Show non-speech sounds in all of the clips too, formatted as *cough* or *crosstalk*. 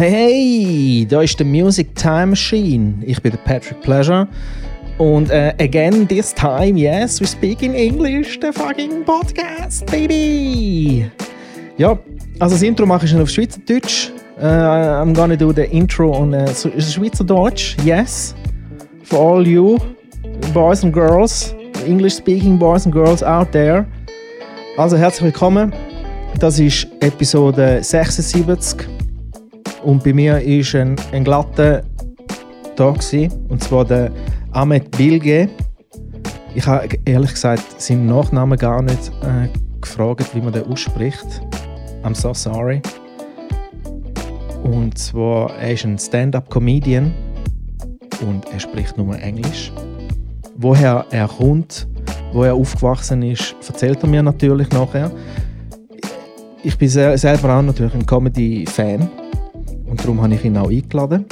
Hey, hey, da ist die Music Time Machine. Ich bin der Patrick Pleasure. Und uh, again, this time, yes, we speak in English, the fucking podcast, baby! Ja, also das Intro mache ich schon auf Schweizerdeutsch. Uh, I'm gonna do the intro on uh, Schweizerdeutsch, yes. For all you boys and girls, English speaking boys and girls out there. Also herzlich willkommen. Das ist Episode 76. Und bei mir war ein, ein glatter gewesen, und zwar der Ahmed Bilge. Ich habe ehrlich gesagt seinen Nachnamen gar nicht äh, gefragt, wie man den ausspricht. I'm so sorry. Und zwar, er ist ein Stand-up-Comedian und er spricht nur Englisch. Woher er kommt, wo er aufgewachsen ist, erzählt er mir natürlich nachher. Ich bin selber auch natürlich ein Comedy-Fan und darum habe ich ihn auch eingeladen.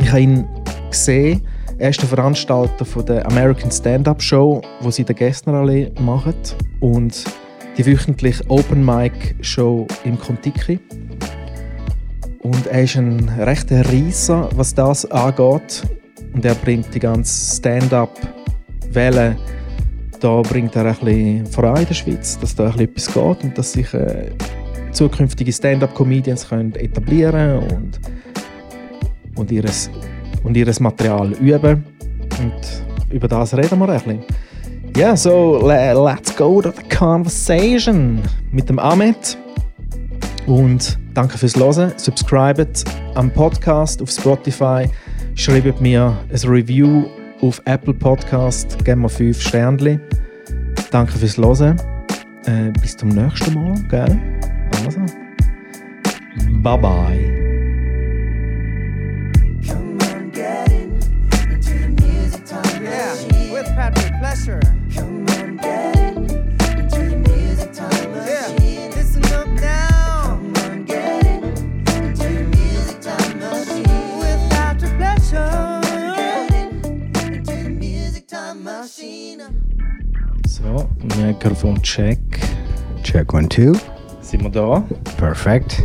Ich habe ihn gesehen, er ist der Veranstalter von der American Stand-Up Show, wo sie der Gessnerallee machen und die wöchentliche Open Mic Show im Kontiki. Und er ist ein rechter Rieser, was das angeht. Und er bringt die ganze Stand-Up-Welle, da bringt er ein bisschen voran in der Schweiz, dass da ein bisschen etwas geht und dass sich äh, zukünftige Stand-up-Comedians etablieren und, und, ihres, und ihres Material üben. Und über das reden wir ein bisschen. Ja, yeah, so let's go to the conversation mit dem Ahmed. Und danke fürs Hören. Subscribet am Podcast auf Spotify. Schreibt mir ein Review auf Apple Podcast. Geben wir 5 Sternchen. Danke fürs Hören. Äh, bis zum nächsten Mal, gell? Also. Bye bye. Patric Pleasure. Come on, get into the music time machine. Yeah, listen up now. Come on, get into the music time machine. With Patric Pleasure. Get into the music time machine. So, Mikrofon check. Check one, two. Sind wir da? Perfect.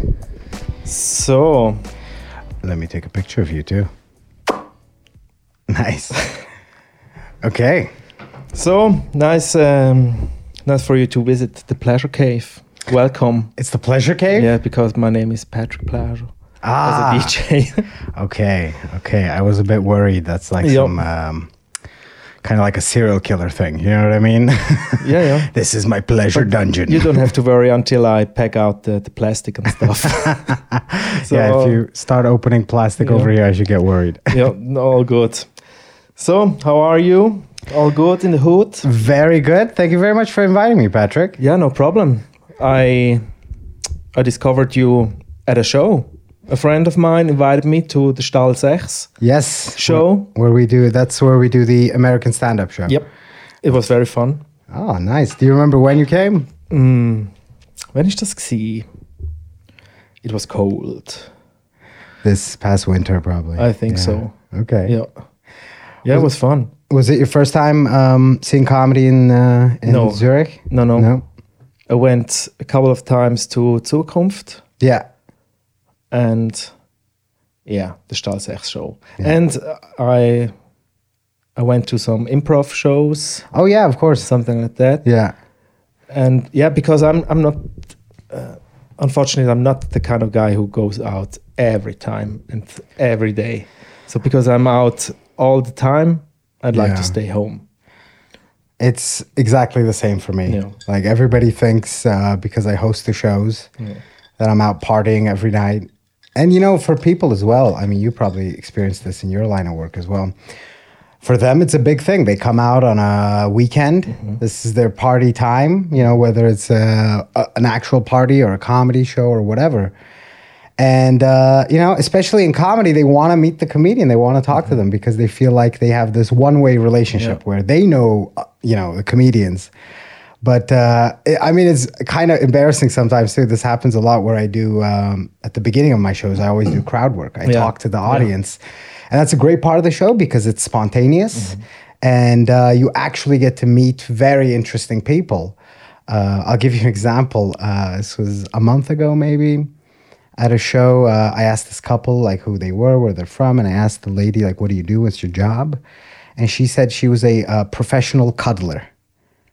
So. Let me take a picture of you too. Nice. *laughs* okay. So, nice, um, nice for you to visit the Pleasure Cave. Welcome. It's the pleasure cave? Yeah, because my name is Patric Pleasure. Ah. As a DJ. *laughs* Okay. Okay. I was a bit worried. That's like Yep. some um, kind of like a serial killer thing. You know what I mean? *laughs* yeah, yeah. this is my pleasure dungeon. You don't have to worry *laughs* until I pack out the, the plastic and stuff. *laughs* so, yeah, if you start opening plastic Yeah. over here, I should get worried. yeah, all good. So, how are you? All good in the hood? Very good. Thank you very much for inviting me, Patric. Yeah, no problem. I I discovered you at a show. A friend of mine invited me to the Stall 6 Yes. show. Where, where we do, that's where we do the American stand up show. Yep. It was very fun. Oh, nice. Do you remember when you came? Mm. Wann ist das gsi? It was cold. This past winter, probably. I think Yeah. so. Okay. Yeah. Yeah, it was fun. Was it your first time um, seeing comedy in, uh, in No. Zurich? No, no, No. I went a couple of times to Zukunft Yeah. And yeah, the Stall 6 show. And I I went to some improv shows, Oh yeah, of course. something like that. Yeah. and yeah because i'm i'm not uh, unfortunately i'm not the kind of guy who goes out every time and every day so because i'm out all the time i'd like Yeah. to stay home It's exactly the same for me. Yeah. Like everybody thinks uh, because I host the shows that I'm out partying every night. And you know, for people as well, I mean, you probably experienced this in your line of work as well. For them, it's a big thing. They come out on a weekend. This is their party time, you know, whether it's a, a, an actual party or a comedy show or whatever. And, uh, you know, especially in comedy, they want to meet the comedian. They want to talk to them because they feel like they have this one way relationship Yeah. where they know, uh, you know, the comedians. But uh, I mean, it's kind of embarrassing sometimes too. This happens a lot where I do um, at the beginning of my shows. I always do crowd work. I Yeah. talk to the Yeah. audience, and that's a great part of the show because it's spontaneous, Mm-hmm. and uh, you actually get to meet very interesting people. Uh, I'll give you an example. Uh, this was a month ago, maybe. at a show. Uh, I asked this couple like who they were, where they're from, and I asked the lady like, "What do you do? What's your job?" And she said she was a uh, professional cuddler,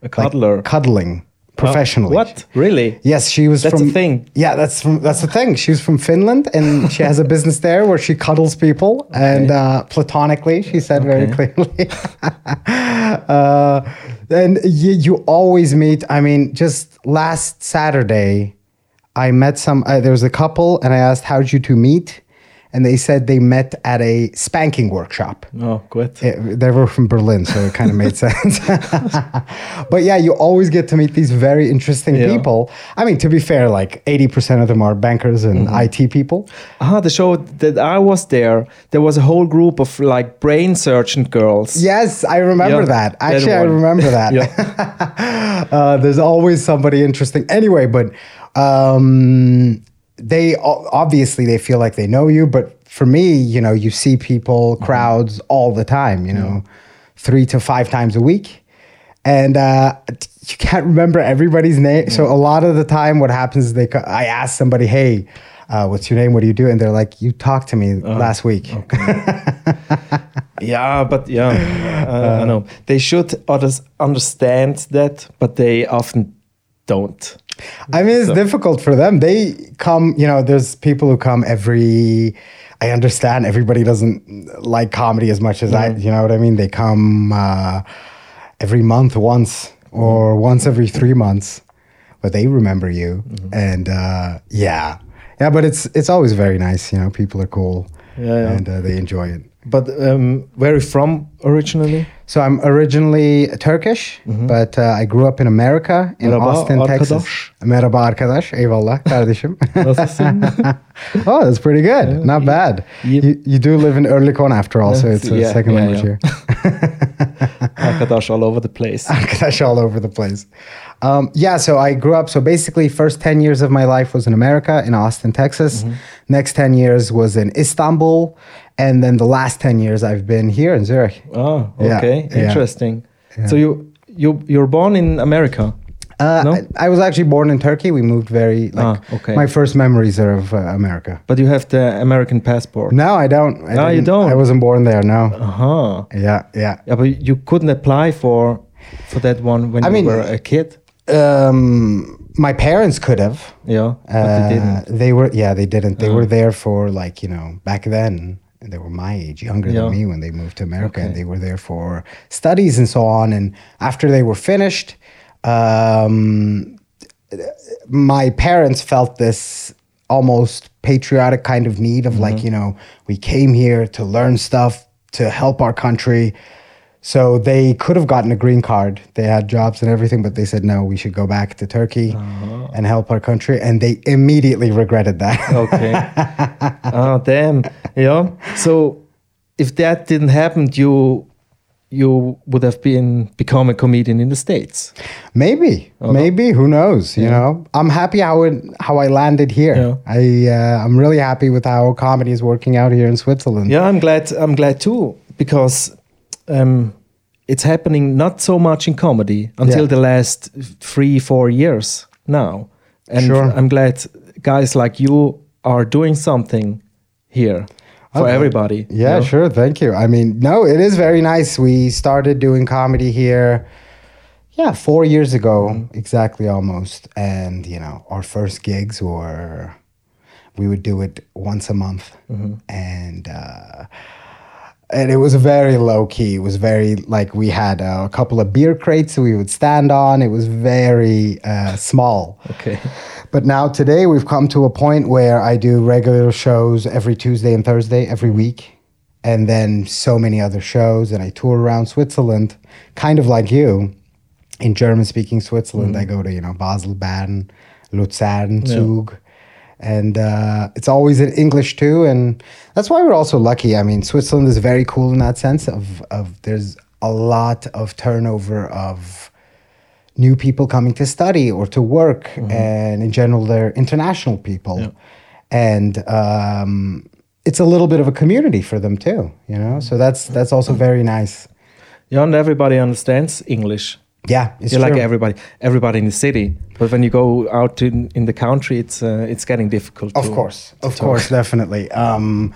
A like cuddler. cuddling professionally. what? Really? Yes, she was That's a thing. Yeah, that's from that's the thing. She was from Finland, and she has a *laughs* business there where she cuddles people, and uh, platonically, she said very clearly. *laughs* uh, and you, you always meet. I mean, just last Saturday, I met some. Uh, there was a couple, and I asked, "How'd you two meet?" And they said they met at a spanking workshop. Oh, good. It- they were from Berlin, so it kind of made *laughs* sense. *laughs* but yeah, you always get to meet these very interesting Yeah. people. I mean, to be fair, like 80% of them are bankers and Mm-hmm. IT people. Ah, the show that I was there, there was a whole group of like brain surgeon girls. Yes, I remember that. that Actually, I remember that. *laughs* uh, there's always somebody interesting. Anyway, but um, they obviously they feel like they know you. But for me, you know, you see people, crowds all the time. You know, three to five times a week, and uh, you can't remember everybody's name. So a lot of the time, what happens is they I ask somebody, "Hey." Uh, what's your name? What do you do? And they're like, "You talked to me last week." *laughs* Yeah, but yeah, uh, I know they should others understand that, but they often don't. I mean, it's difficult for them. They come, you know, there's people who come every. I understand everybody doesn't like comedy as much as I, you know what I mean? They come uh, every month once or once every three months, but they remember you. And uh, yeah. Yeah, but it's it's always very nice, you know, people are cool Yeah, yeah. and uh, they enjoy it. But um, where are you from originally? So I'm originally Turkish, but uh, I grew up in America, in Merhaba, Austin, Texas. Merhaba arkadaş. Eyvallah kardeşim. Nasılsın? *laughs* oh, that's pretty good. Not bad. You- You, you do live in Oerlikon after all, so it's a Yeah, second yeah, language yeah. here. *laughs* Arkadaş all over the place. Arkadaş all over the place. Um, yeah, so I grew up. So basically, first 10 years of my life was in America, in Austin, Texas. Mm-hmm. Next 10 years was in Istanbul. And then the last 10 years I've been here in Zurich. Oh, okay, yeah. interesting. So you you you're born in America? Uh, No? I, I was actually born in Turkey. We moved very, like, Ah, okay. my first memories are of uh, America. But you have the American passport. No, I don't. I Ah, you don't? I wasn't born there, no. Uh-huh. Yeah, yeah. Yeah, but you couldn't apply for for that one when I you mean- were a kid. Um, my parents could have. Yeah, but Uh, they didn't. They were, yeah, they didn't. They Oh. were there for like you know back then. They were my age, younger Yeah. than me when they moved to America, and they were there for studies and so on. And after they were finished, um, my parents felt this almost patriotic kind of need of Mm-hmm. like you know we came here to learn stuff to help our country so they could have gotten a green card they had jobs and everything but they said no we should go back to turkey Uh-huh. and help our country and they immediately regretted that Okay. oh *laughs* damn. Yeah. So if that didn't happen, you you would have been become a comedian in the states. maybe maybe who knows you know i'm happy how it how i landed here Yeah. i uh, i'm really happy with how comedy is working out here in switzerland Yeah, I'm glad. I'm glad too because um, it's happening not so much in comedy until Yeah. the last three, four years now, and Sure. I'm glad guys like you are doing something here for Okay. everybody. you Yeah, know? sure. Thank you. I mean, no, it is very nice. We started doing comedy here, yeah, four years ago, Mm-hmm. exactly almost. And, you know, our first gigs were, we would do it once a month. Mm-hmm. And, uh, and it was very low key. It was very like we had uh, a couple of beer crates we would stand on. It was very uh, small. Okay. But now today we've come to a point where I do regular shows every Tuesday and Thursday every week, and then so many other shows, and I tour around Switzerland, kind of like you, in German-speaking Switzerland. I go to you know Basel, Baden, Luzern, Yeah. And uh, it's always in English too, and that's why we're also lucky. I mean, Switzerland is very cool in that sense of of there's a lot of turnover of new people coming to study or to work, and in general, they're international people, Yeah. and um, it's a little bit of a community for them too. You know, so that's that's also very nice. Yeah, and everybody understands English. Yeah, it's You're like everybody, everybody in the city. But when you go out in, in the country, it's uh, it's getting difficult. Of to- course, to of talk. course, definitely. Um,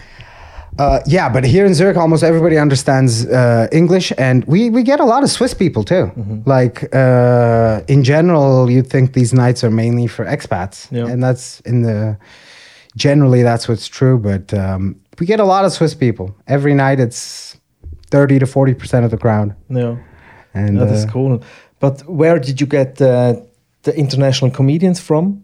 uh, yeah, but here in Zurich, almost everybody understands uh, English, and we, we get a lot of Swiss people too. Mm-hmm. Like uh, in general, you'd think these nights are mainly for expats, Yeah. and that's in the generally that's what's true. But um, we get a lot of Swiss people every night. It's thirty to forty percent of the crowd, Yeah, and that is uh, cool. But where did you get uh, the international comedians from?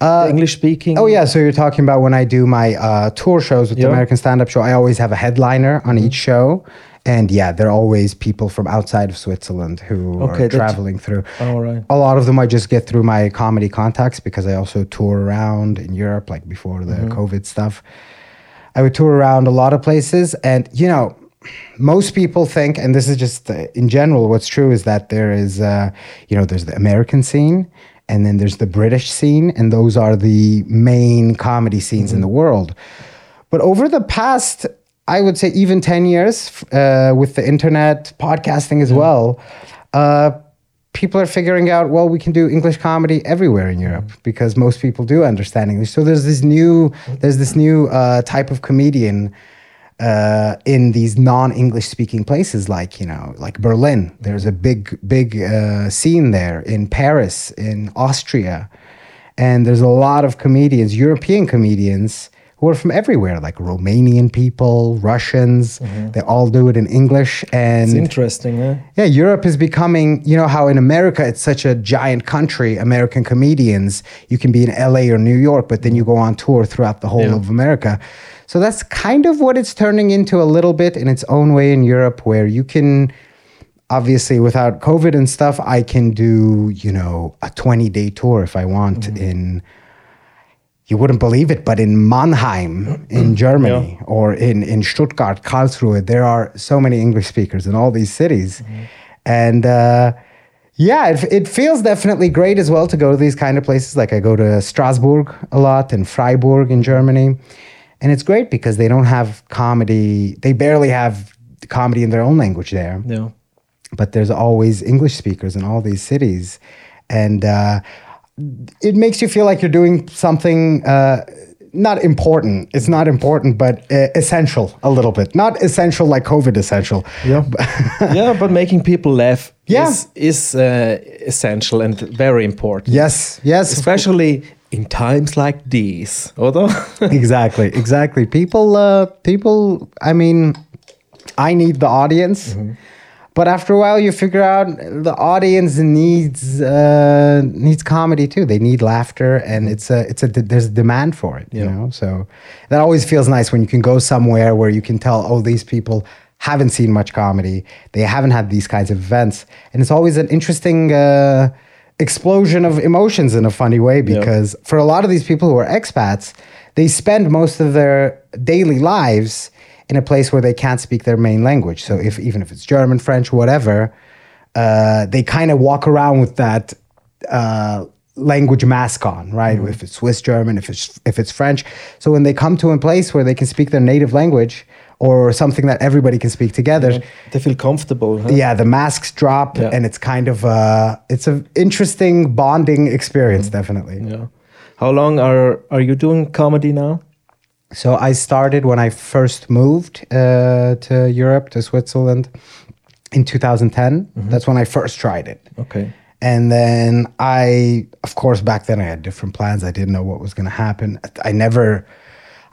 Uh, English speaking. Oh yeah, so you're talking about when I do my uh, tour shows with Yeah. the American Stand Up Show. I always have a headliner on each show, and yeah, they're always people from outside of Switzerland who Okay, are traveling through. All right. A lot of them I just get through my comedy contacts because I also tour around in Europe, like before the COVID stuff. I would tour around a lot of places, and you know, most people think, and this is just uh, in general, what's true is that there is, uh, you know, there's the American scene, and then there's the British scene, and those are the main comedy scenes in the world. But over the past, I would say, even 10 years uh, with the internet, podcasting as well, uh, people are figuring out, well, we can do English comedy everywhere in Europe because most people do understand English. So there's this new, there's this new uh, type of comedian uh, in these non-English speaking places, like you know, like Berlin. There's a big, big uh, scene there in Paris, in Austria, and there's a lot of comedians, European comedians, who are from everywhere, like Romanian people, Russians. They all do it in English, and It's interesting. Eh? yeah, Europe is becoming, you know, how in America it's such a giant country, American comedians, you can be in LA or New York, but then you go on tour throughout the whole Yeah. of America. So that's kind of what it's turning into a little bit in its own way in Europe, where you can, obviously, without COVID and stuff, I can do, you know, a 20 day tour if I want mm-hmm. in you wouldn't believe it, but in Mannheim, in mm-hmm. Germany, or in, in Stuttgart, Karlsruhe, there are so many English speakers in all these cities. Mm-hmm. And uh, yeah, it, it feels definitely great as well to go to these kind of places. Like I go to Strasbourg a lot and Freiburg in Germany. And it's great because they don't have comedy, they barely have comedy in their own language there Yeah. but there's always English speakers in all these cities, and uh, it makes you feel like you're doing something uh, not important. It's not important, but uh, essential a little bit. Not essential like COVID essential. Yeah. *laughs* yeah, but making people laugh Yeah. is, is uh, essential and very important. Yes, yes, Especially in times like these, oder? *laughs* exactly, exactly. People, uh, people. I mean, I need the audience, but after a while, you figure out the audience needs uh, needs comedy too. They need laughter, and it's a it's a there's a demand for it. You Yeah. know, so that always feels nice when you can go somewhere where you can tell, oh, these people haven't seen much comedy. They haven't had these kinds of events, and it's always an interesting. Uh, explosion of emotions in a funny way because for a lot of these people who are expats they spend most of their daily lives in a place where they can't speak their main language. So if even if it's german french whatever uh, they kind of walk around with that uh, language mask on right? If it's swiss german if it's if it's french. So when they come to a place where they can speak their native language or something that everybody can speak together they feel comfortable. Huh? yeah the masks drop Yeah. and it's kind of uh it's an interesting bonding experience definitely Yeah. How long are are you doing comedy now? so i started when i first moved uh, to europe to switzerland in 2010 that's when i first tried it Okay. and then i of course back then i had different plans i didn't know what was going to happen i never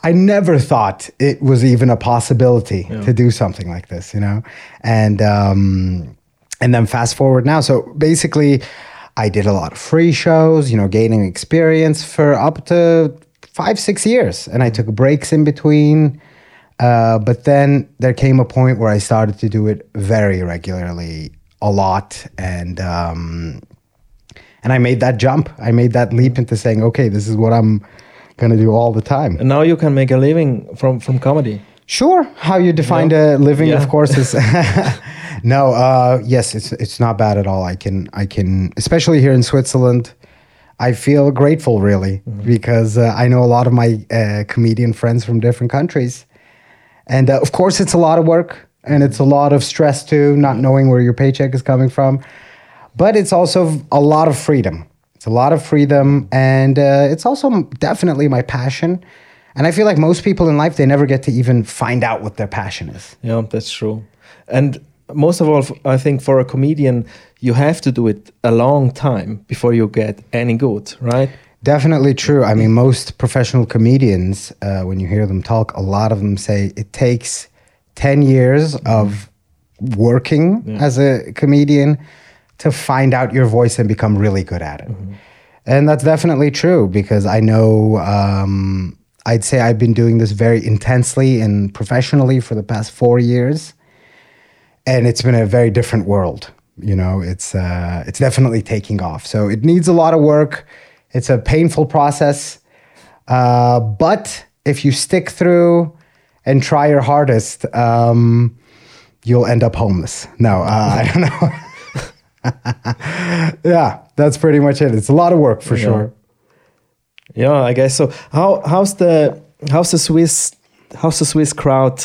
i never thought it was even a possibility to do something like this you know? And um and then fast forward now. So basically i did a lot of free shows you know gaining experience for up to five six years. And i took breaks in between. Uh, but then there came a point where I started to do it very regularly, a lot, and um, and I made that jump. I made that leap into saying, okay, this is what I'm gonna do all the time. And now you can make a living from from comedy. Sure, how you define Yeah. a living, Yeah. of course, is *laughs* *laughs* no. Uh, yes, it's it's not bad at all. I can I can, especially here in Switzerland. I feel grateful, really, Mm-hmm. because uh, I know a lot of my uh, comedian friends from different countries, and uh, of course, it's a lot of work and it's a lot of stress too, not knowing where your paycheck is coming from. but it's also a lot of freedom. It's a lot of freedom, and uh, it's also definitely my passion. And I feel like most people in life they never get to even find out what their passion is. Yeah, that's true. And most of all, I think for a comedian, you have to do it a long time before you get any good, right? Definitely true. I mean, most professional comedians, uh, when you hear them talk, a lot of them say it takes 10 years of working as a comedian to find out your voice and become really good at it. And that's definitely true because I know, um, I'd say I've been doing this very intensely and professionally for the past four years. And it's been a very different world. You know, it's uh, it's definitely taking off. So it needs a lot of work. It's a painful process, uh, but if you stick through and try your hardest, um, you'll end up homeless. No, uh, *laughs* I don't know. *laughs* yeah, that's pretty much it. It's a lot of work for sure. Yeah, I guess so. How how's the how's the Swiss how's the Swiss crowd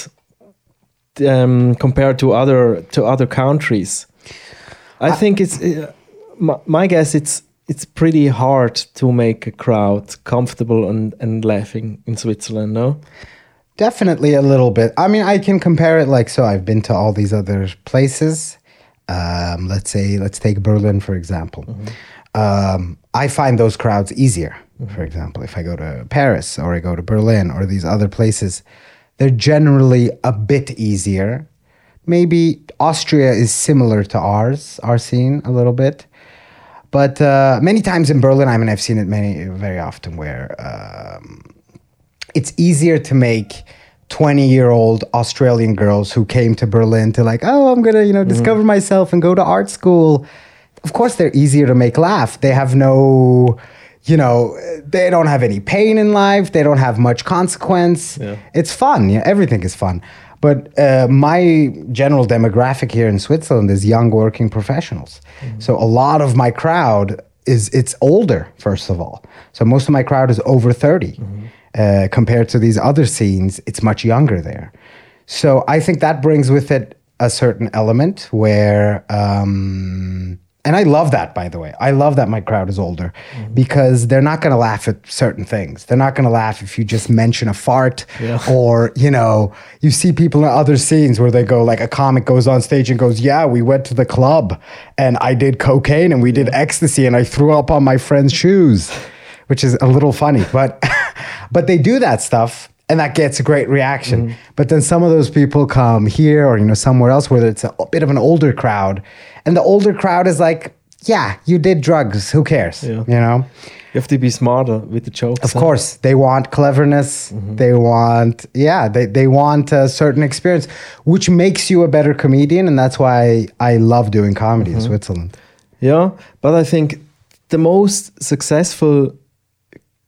um, compared to other to other countries? I think it's uh, my, my guess. It's it's pretty hard to make a crowd comfortable and, and laughing in Switzerland. No, Definitely a little bit. I mean, I can compare it like so. I've been to all these other places. Um, let's say, let's take Berlin for example. Um, I find those crowds easier. For example, if I go to Paris or I go to Berlin or these other places, they're generally a bit easier. Maybe Austria is similar to ours, our scene a little bit. But uh, many times in Berlin, I mean, I've seen it many very often where um, it's easier to make 20 year old Australian girls who came to Berlin to like, oh, I'm gonna, you know, mm-hmm. discover myself and go to art school. Of course, they're easier to make laugh. They have no, you know, they don't have any pain in life. They don't have much consequence. Yeah. It's fun. Yeah, everything is fun. But uh, my general demographic here in Switzerland is young working professionals. Mm-hmm. So a lot of my crowd is it's older. First of all, so most of my crowd is over 30 mm-hmm. Uh, compared to these other scenes. It's much younger there. So I think that brings with it a certain element where. Um, and I love that, by the way. I love that my crowd is older because they're not going to laugh at certain things. They're not going to laugh if you just mention a fart Yeah. or, you know, you see people in other scenes where they go, like a comic goes on stage and goes, Yeah, we went to the club and I did cocaine and we did ecstasy and I threw up on my friend's shoes, which is a little funny. But, *laughs* but they do that stuff and that gets a great reaction. Mm-hmm. But then some of those people come here or you know somewhere else where it's a bit of an older crowd, and the older crowd is like, "Yeah, you did drugs. Who cares?" Yeah. You know. you have to be smarter with the jokes. Of huh? course, they want cleverness. Mm-hmm. They want, yeah, they, they want a certain experience, which makes you a better comedian. And that's why I love doing comedy in mm-hmm. Switzerland. Yeah, but I think the most successful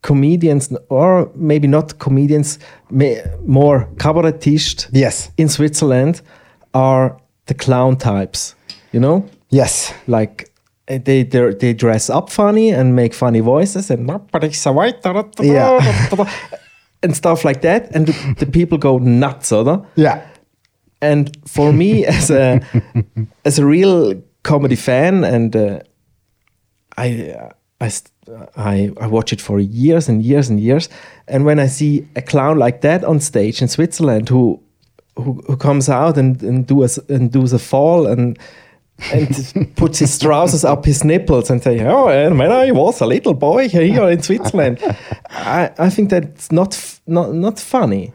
comedians, or maybe not comedians, may, more cabaretists Yes. in Switzerland are the clown types. You know, Yes. like uh, they they dress up funny and make funny voices and Yeah. and stuff like that, and the, the people go nuts, oder? Yeah. And for me, *laughs* as a as a real comedy fan, and uh, I, I I I watch it for years and years and years, and when I see a clown like that on stage in Switzerland, who who, who comes out and and do a and does a fall and. and *laughs* puts his trousers up his nipples and say, "Oh, and when I was a little boy here in Switzerland," I, I think that's not f- not not funny.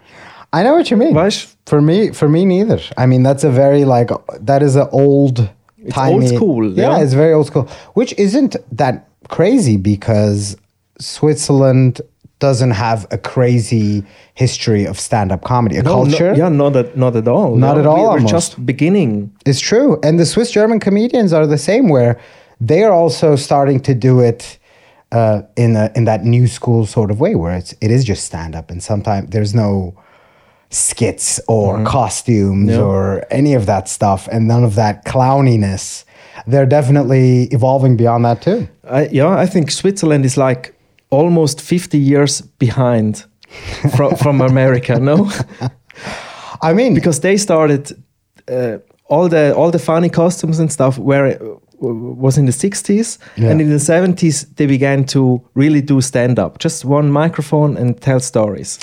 I know what you mean. Weißt? For me, for me neither. I mean, that's a very like that is an old, It's old school, Yeah, yeah. it's very old school, which isn't that crazy because Switzerland doesn't have a crazy history of stand-up comedy. A No, culture, No, yeah, not at, not at all. Not Yeah, at all, We were almost. just beginning. It's true. And the Swiss German comedians are the same, where they are also starting to do it uh, in a, in that new school sort of way, where it's it is just stand up, and sometimes there's no skits or costumes Yeah. or any of that stuff, and none of that clowniness. They're definitely evolving beyond that too. I, yeah, I think Switzerland is like almost 50 years behind *laughs* from, from America, no? I mean, because they started uh, all the all the funny costumes and stuff where was in the 60s, Yeah. and in the 70s they began to really do stand up. Just one microphone and tell stories.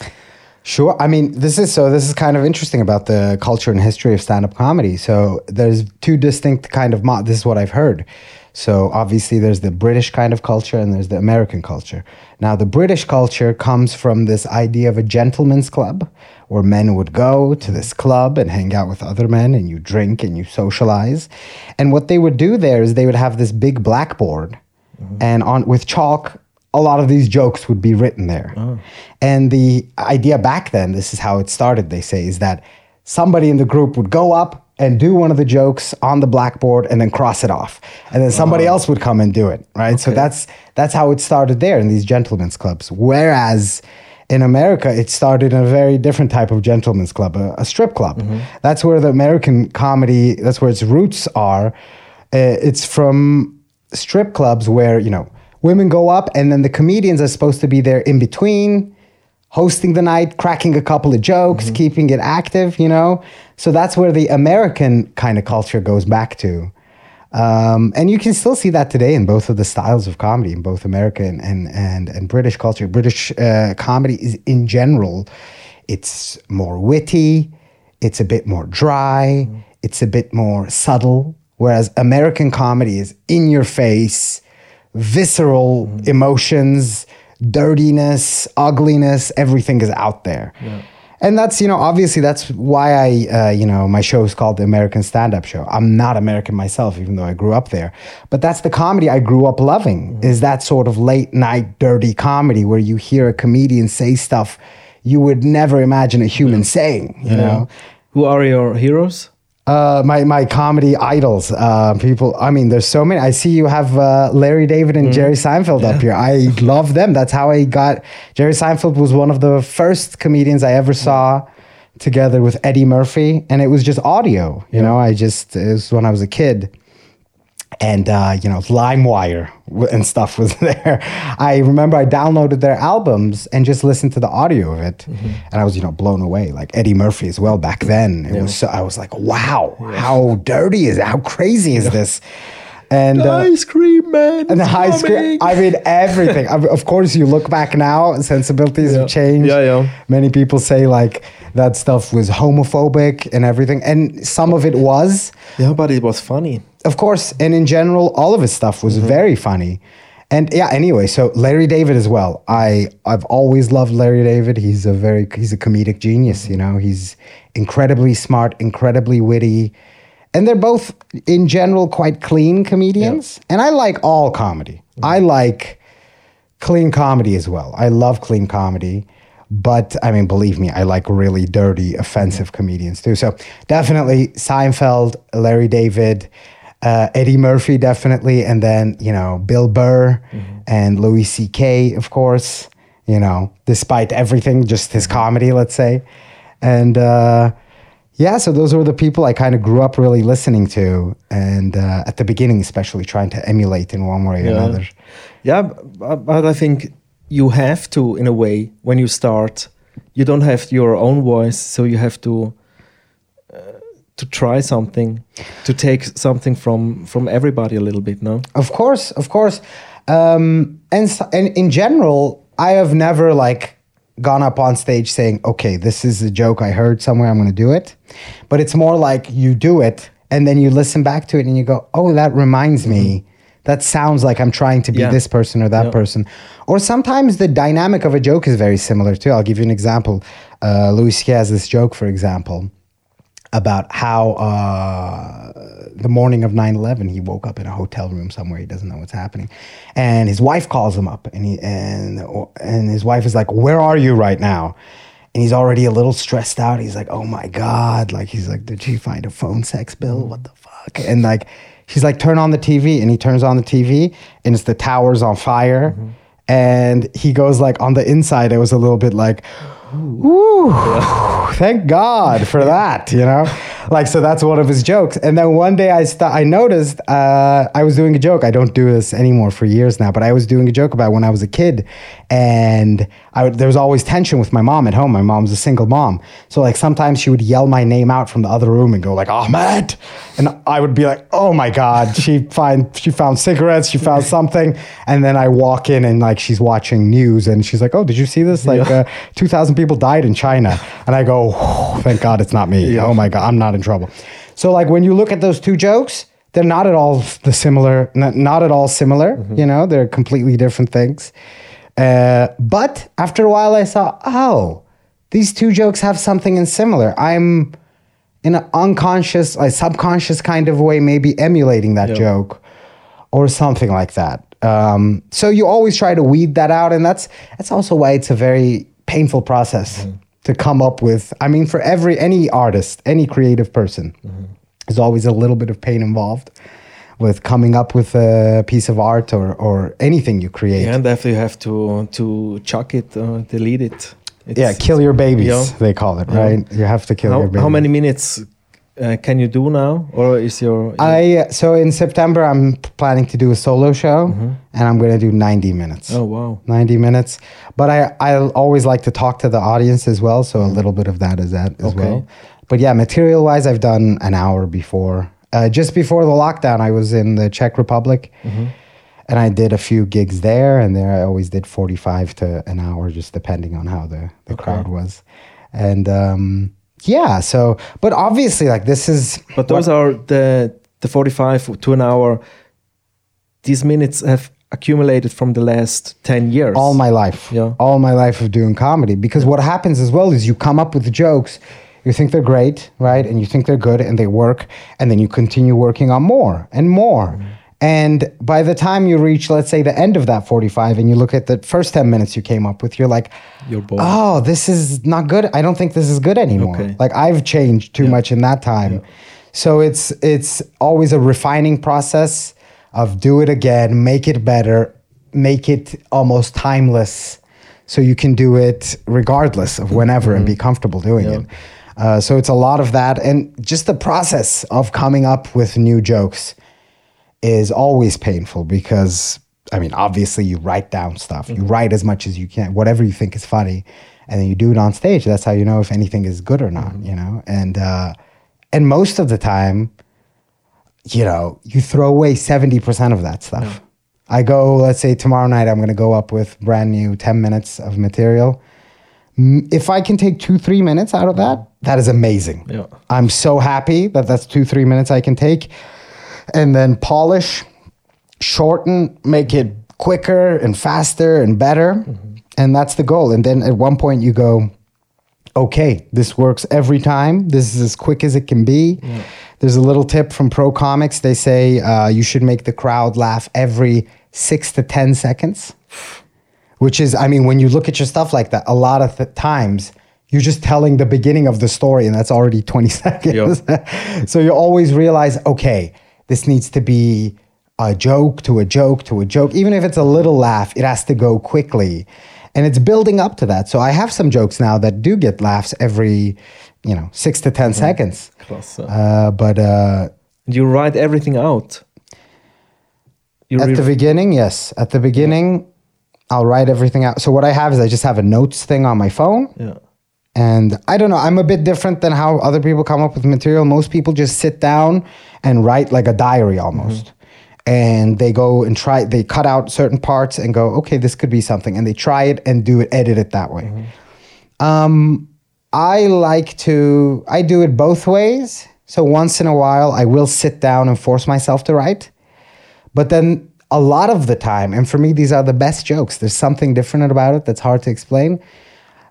Sure. I mean, this is so. This is kind of interesting about the culture and history of stand-up comedy. So there's two distinct kind of. Mo- this is what I've heard. So obviously, there's the British kind of culture and there's the American culture. Now, the British culture comes from this idea of a gentleman's club, where men would go to this club and hang out with other men, and you drink and you socialize. And what they would do there is they would have this big blackboard, mm-hmm. and on with chalk a lot of these jokes would be written there. And the idea back then, this is how it started, they say, is that somebody in the group would go up and do one of the jokes on the blackboard and then cross it off. And then somebody else would come and do it, right? So that's that's how it started there in these gentlemen's clubs. Whereas in America, it started in a very different type of gentlemen's club, a, a strip club. That's where the American comedy, that's where its roots are. Uh, it's from strip clubs where, you know, women go up and then the comedians are supposed to be there in between hosting the night cracking a couple of jokes keeping it active you know? So that's where the american kind of culture goes back to. Um, and you can still see that today in both of the styles of comedy in both american and and, and british culture. British uh, comedy is in general it's more witty it's a bit more dry it's a bit more subtle whereas american comedy is in your face visceral emotions, dirtiness, ugliness, everything is out there. And that's, you know, obviously that's why I, uh, you know, my show is called the American Stand Up Show. I'm not American myself, even though I grew up there. But that's the comedy I grew up loving, is that sort of late night dirty comedy where you hear a comedian say stuff you would never imagine a human saying, you know? Who are your heroes? Uh, my my comedy idols, uh, people. I mean, there's so many. I see you have uh, Larry David and Jerry Seinfeld up here. I love them. That's how I got. Jerry Seinfeld was one of the first comedians I ever saw together with Eddie Murphy, and it was just audio. You know, I just it was when I was a kid, and uh, you know, LimeWire and stuff was *laughs* there. I remember I downloaded their albums and just listened to the audio of it, and I was you know blown away. Like Eddie Murphy as well back then. It was so I was like, wow, how dirty is it? How crazy is this? And uh, Ice cream man. and the high school. I mean, *laughs* everything. Of of course, you look back now, sensibilities Yeah. have changed. Yeah, yeah. Many people say like that stuff was homophobic and everything, and some of it was, yeah, but it was funny. of course. And in general, all of his stuff was very funny. And yeah, anyway, so Larry David as well. I I've always loved Larry David. He's a very he's a comedic genius. You know, he's incredibly smart, incredibly witty, and they're both in general quite clean comedians. And I like all comedy. I like clean comedy as well. I love clean comedy. But I mean, believe me, I like really dirty, offensive comedians too. So definitely Seinfeld, Larry David, uh, Eddie Murphy, definitely, and then you know Bill Burr and Louis C.K. Of course, you know, despite everything, just his comedy, let's say, and uh, yeah. So those were the people I kind of grew up really listening to, and uh, at the beginning, especially trying to emulate in one way or Yeah. another. Yeah, but, I think you have to, in a way, when you start, you don't have your own voice, so you have to uh, to try something, to take something from from everybody a little bit. No, Of course, of course. Um, and, and in general, I have never like gone up on stage saying, okay, this is a joke I heard somewhere, I'm going to do it. But it's more like you do it and then you listen back to it and you go, oh, that reminds me. That sounds like I'm trying to be Yeah. this person or that Yeah. person. Or sometimes the dynamic of a joke is very similar too. I'll give you an example. Uh, Louis C.K. has this joke, for example, about how uh, the morning of 9-11 he woke up in a hotel room somewhere. He doesn't know what's happening. And his wife calls him up and he and and his wife is like where are you right now? And he's already a little stressed out. He's like oh my god. Like he's like did she find a phone sex bill? What the fuck? And like she's like turn on the tv and he turns on the tv and it's the towers on fire. And he goes like on the inside it was a little bit like Ooh. *laughs* thank God for that, you know? Like, so that's one of his jokes. And then one day I st- I noticed uh, I was doing a joke. I don't do this anymore for years now, but I was doing a joke about when I was a kid. And I would, there was always tension with my mom at home. My mom's a single mom. So, like, sometimes she would yell my name out from the other room and go, like, Ahmet. And I would be like, oh my God, she, *laughs* find, she found cigarettes, she found something. And then I walk in and, like, she's watching news and she's like, oh, did you see this? Like, uh, 2,000 people died in China. And I go, "Oh, thank God it's not me. Oh my God, I'm not in trouble. So, like, when you look at those two jokes, they're not at all the similar, not, not at all similar, you know, they're completely different things. Uh, but after a while, I saw, oh, these two jokes have something in similar. I'm in an unconscious, a subconscious kind of way, maybe emulating that joke or something like that. Um, so you always try to weed that out, and that's that's also why it's a very painful process to come up with. I mean, for every any artist, any creative person, there's always a little bit of pain involved with coming up with a piece of art or or anything you create. Yeah, and you have to to chuck it, uh, delete it. It's, Yeah, kill your babies. Yeah. They call it Yeah. right. You have to kill your How, babies. how many minutes uh, can you do now, or is your I so in September I'm planning to do a solo show, and I'm going to do 90 minutes. Mm-hmm. Oh wow! 90 minutes. But I I always like to talk to the audience as well, so a little bit of that is that as Mm-hmm. Okay. well. But yeah, material wise, I've done an hour before. Uh, just before the lockdown, I was in the Czech Republic, Mm-hmm. and I did a few gigs there. And there, I always did 45 to an hour, just depending on how the the crowd was. And um, yeah, so but obviously, like this is But those are the the forty-five to an hour. These minutes have accumulated from the last ten years. all my life Yeah. all my life of doing comedy because what happens as well is you come up with jokes you think they're great right? And you think they're good and they work and then you continue working on more and more. Mm-hmm. And by the time you reach let's say the end of that 45 and you look at the first 10 minutes you came up with you're like You're oh this is not good. I don't think this is good anymore. Okay. like i've changed too much in that time. So it's it's always a refining process of do it again make it better make it almost timeless so you can do it regardless of whenever and be mm-hmm. comfortable doing it uh, so it's a lot of that and just the process of coming up with new jokes is always painful because I mean, obviously you write down stuff. You write as much as you can, whatever you think is funny, and then you do it on stage. That's how you know if anything is good or not, you know? And uh and most of the time, you know, you throw away 70% of that stuff. I go, let's say tomorrow night I'm gonna go up with brand new 10 minutes of material. If I can take two, three minutes out of that, that is amazing. Yeah. I'm so happy that that's two, three minutes I can take and then polish, shorten, make it quicker and faster and better. And that's the goal. And then at one point you go, okay, this works every time. This is as quick as it can be. There's a little tip from Pro Comics. They say uh, you should make the crowd laugh every six to 10 seconds, which is, I mean, when you look at your stuff like that, a lot of th- times you're just telling the beginning of the story and that's already 20 *laughs* seconds. so you always realize, okay, this needs to be a joke to a joke to a joke. Even if it's a little laugh, it has to go quickly. And it's building up to that. So I have some jokes now that do get laughs every, you know, six to 10 seconds. Klasse. Uh, but uh, you write everything out. You at the beginning, yes. At the beginning, I'll write everything out. So what I have is I just have a notes thing on my phone. yeah. And I don't know, I'm a bit different than how other people come up with material. Most people just sit down and write like a diary almost. And they go and try, they cut out certain parts and go, okay, this could be something. And they try it and do it, edit it that way. Um, I like to, I do it both ways. So once in a while, I will sit down and force myself to write. But then a lot of the time, and for me, these are the best jokes. There's something different about it that's hard to explain.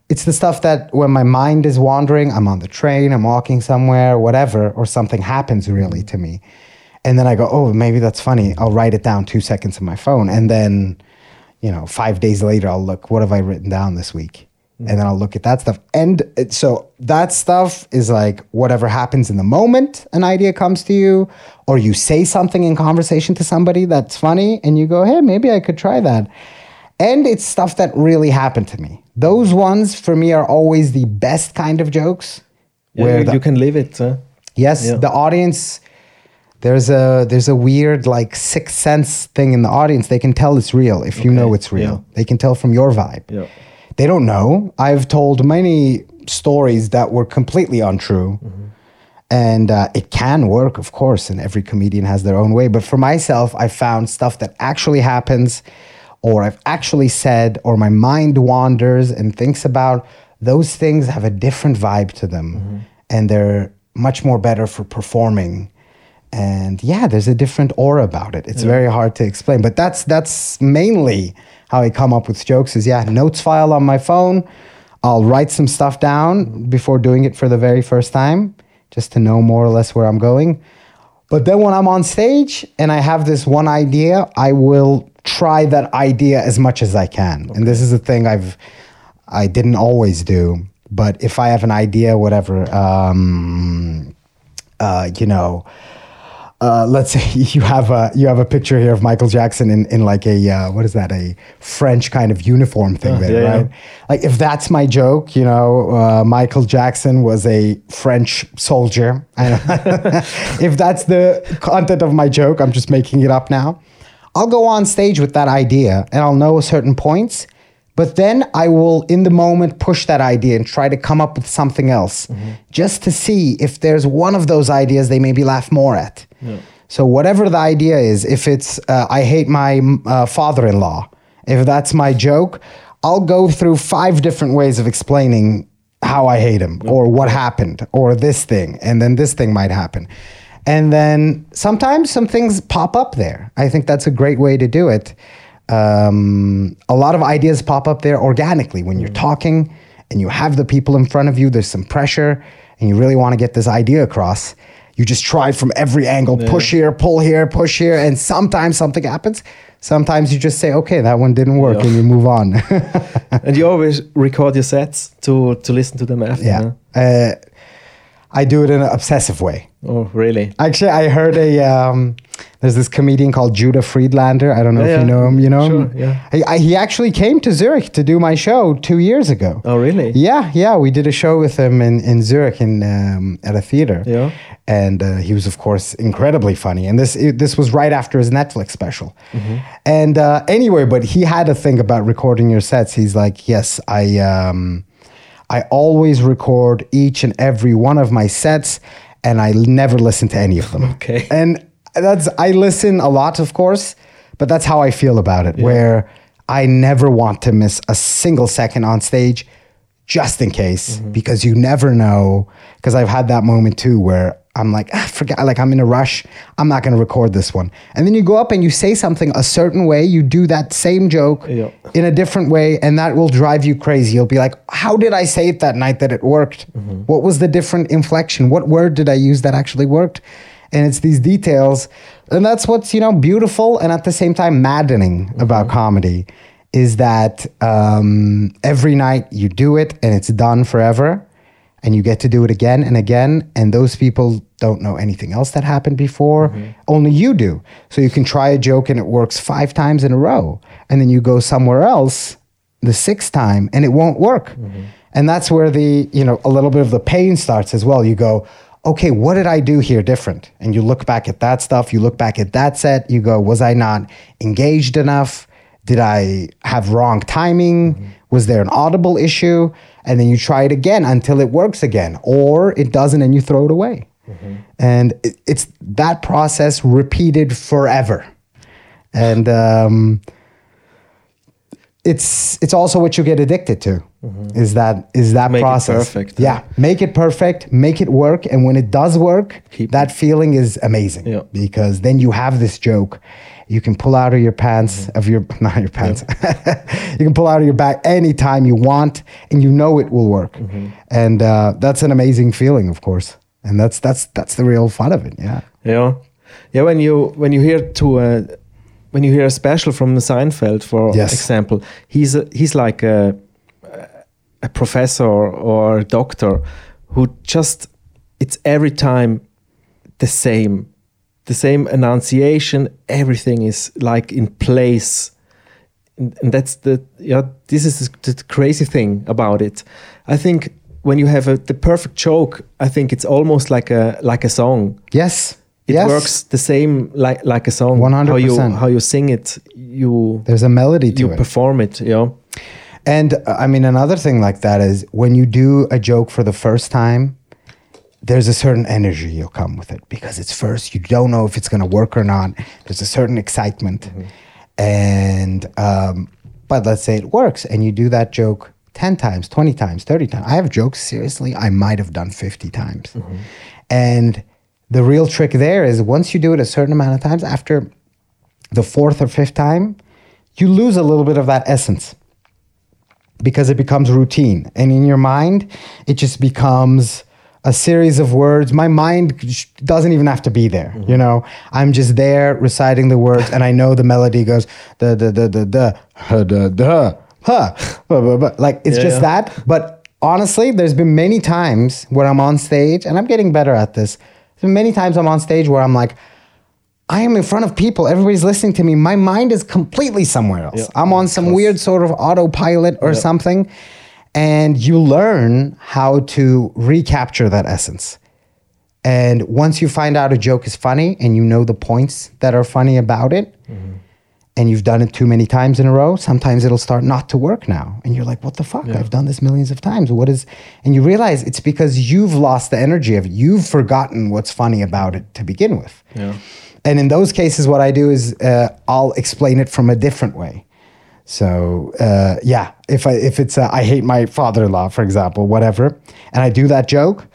It's the stuff that when my mind is wandering, I'm on the train, I'm walking somewhere, whatever, or something happens really to me. And then I go, oh, maybe that's funny. I'll write it down two seconds on my phone. And then, you know, five days later, I'll look, what have I written down this week? Hmm. And then I'll look at that stuff. And it, so that stuff is like whatever happens in the moment, an idea comes to you, or you say something in conversation to somebody that's funny, and you go, hey, maybe I could try that. And it's stuff that really happened to me. Those ones for me are always the best kind of jokes. Yeah, where you, the- you can live it. Huh? Yes, Yeah. the audience. There's a there's a weird like sixth sense thing in the audience. They can tell it's real if you know it's real. yeah. They can tell from your vibe. Yeah. They don't know. I've told many stories that were completely untrue, and uh, it can work, of course. And every comedian has their own way. But for myself, I found stuff that actually happens, or I've actually said, or my mind wanders and thinks about. Those things have a different vibe to them, mm-hmm. and they're much more better for performing. And yeah there's a different aura about it. It's very hard to explain but that's that's mainly how i come up with jokes is yeah notes file on my phone. I'll write some stuff down before doing it for the very first time just to know more or less where i'm going but then when i'm on stage and i have this one idea i will try that idea as much as i can. And this is a thing i've i didn't always do. But if i have an idea whatever um uh, you know, uh, let's say *laughs* you have a you have a picture here of Michael Jackson in, in like a uh, what is that a French kind of uniform thing Oh, there, yeah, yeah. right? Like if that's my joke, you know, uh, Michael Jackson was a French soldier. *laughs* If that's the content of my joke, I'm just making it up now. I'll go on stage with that idea and I'll know certain points, but then I will, in the moment, push that idea and try to come up with something else just to see if there's one of those ideas they maybe laugh more at. So, whatever the idea is, if it's, uh, I hate my uh, father in law, if that's my joke, I'll go through five different ways of explaining how I hate him or what happened or this thing, and then this thing might happen. And then sometimes some things pop up there. I think that's a great way to do it. Um, a lot of ideas pop up there organically when you're talking and you have the people in front of you. There's some pressure, and you really want to get this idea across. You just try it from every angle push here, pull here, push here. And sometimes something happens. Sometimes you just say, okay, that one didn't work, Yeah. and you move on. *laughs* And you always record your sets to to listen to them after. yeah. huh? Uh, I do it in an obsessive way. Oh, really? Actually, I heard a um, there's this comedian called Judah Friedlander. I don't know Yeah, if you know him. You know Sure, him. yeah. He, I, he actually came to Zurich to do my show two years ago. Oh, really? Yeah, yeah. We did a show with him in, in Zurich in um, at a theater. Yeah. And uh, he was, of course, incredibly funny. And this it, this was right after his Netflix special. Mm-hmm. And uh, anyway, but he had a thing about recording your sets. He's like, yes, I um, I always record each and every one of my sets, and I never listen to any of them. *laughs* Okay. And that's I listen a lot, of course, but that's how I feel about it. Where I never want to miss a single second on stage, just in case, because you never know. Because I've had that moment too, where I'm like, ah, forget, like I'm in a rush. I'm not going to record this one, and then you go up and you say something a certain way. You do that same joke Yeah. in a different way, and that will drive you crazy. You'll be like, how did I say it that night that it worked? What was the different inflection? What word did I use that actually worked? And it's these details, and that's what's you know beautiful and at the same time maddening mm-hmm. about comedy, is that um, every night you do it and it's done forever, and you get to do it again and again, and those people don't know anything else that happened before. Mm-hmm. Only you do. So you can try a joke and it works five times in a row, and then you go somewhere else the sixth time and it won't work. Mm-hmm. And that's where the, you know, a little bit of the pain starts as well. You go, okay, what did I do here different? And you look back at that stuff, you look back at that set, you go, was I not engaged enough? Did I have wrong timing? Was there an audible issue? And then you try it again until it works again, or it doesn't and you throw it away. And it, it's that process repeated forever. And um, it's it's also what you get addicted to. Is that is that Mm-hmm. Make it process? perfect, Yeah, make it perfect, make it work, and when it does work, Keep that feeling is amazing. Yeah. Because then you have this joke, you can pull out of your pants Mm-hmm. of your *laughs* not your pants. *laughs* you can pull out of your back anytime you want, and you know it will work. Mm-hmm. And uh, that's an amazing feeling, of course. And that's that's that's the real fun of it. Yeah. Yeah, yeah. When you when you hear to uh, when you hear a special from Seinfeld, for Yes. example, he's a, he's like a a professor or a doctor who just it's every time the same, the same enunciation. Everything is like in place. and and that's the yeah. This is the crazy thing about it. I think when you have a, the perfect joke, I think it's almost like a like a song. Yes. It yes. works the same like like a song. How you 100%. how you sing it, you There's a melody to you it. perform it. Yeah. And uh, I mean, another thing like that is when you do a joke for the first time, there's a certain energy you'll come with it because it's first. You don't know if it's going to work or not. There's a certain excitement. And, um, but let's say it works and you do that joke 10 times, 20 times, 30 times. I have jokes, seriously, I might have done 50 times. And the real trick there is once you do it a certain amount of times, after the fourth or fifth time, you lose a little bit of that essence because it becomes routine. And in your mind, it just becomes a series of words. My mind doesn't even have to be there. Mm-hmm. You know, I'm just there reciting the words, and I know the melody goes da da da da da ha da da ha. Blah, blah, blah. Like it's Yeah, just yeah. that. But honestly, there's been many times where I'm on stage, and I'm getting better at this. Many times I'm on stage where I'm like. I am in front of people. Everybody's listening to me. My mind is completely somewhere else. Yeah, I'm on some weird sort of autopilot or something. And you learn how to recapture that essence. And once you find out a joke is funny and you know the points that are funny about it, mm-hmm. And you've done it too many times in a row, sometimes it'll start not to work now. And you're like, what the fuck? I've done this millions of times. What is, and you realize it's because you've lost the energy of it. You've forgotten what's funny about it to begin with. Yeah. And in those cases, what I do is uh, I'll explain it from a different way. So uh, yeah, if I if it's uh, I hate my father-in-law, for example, whatever, and I do that joke,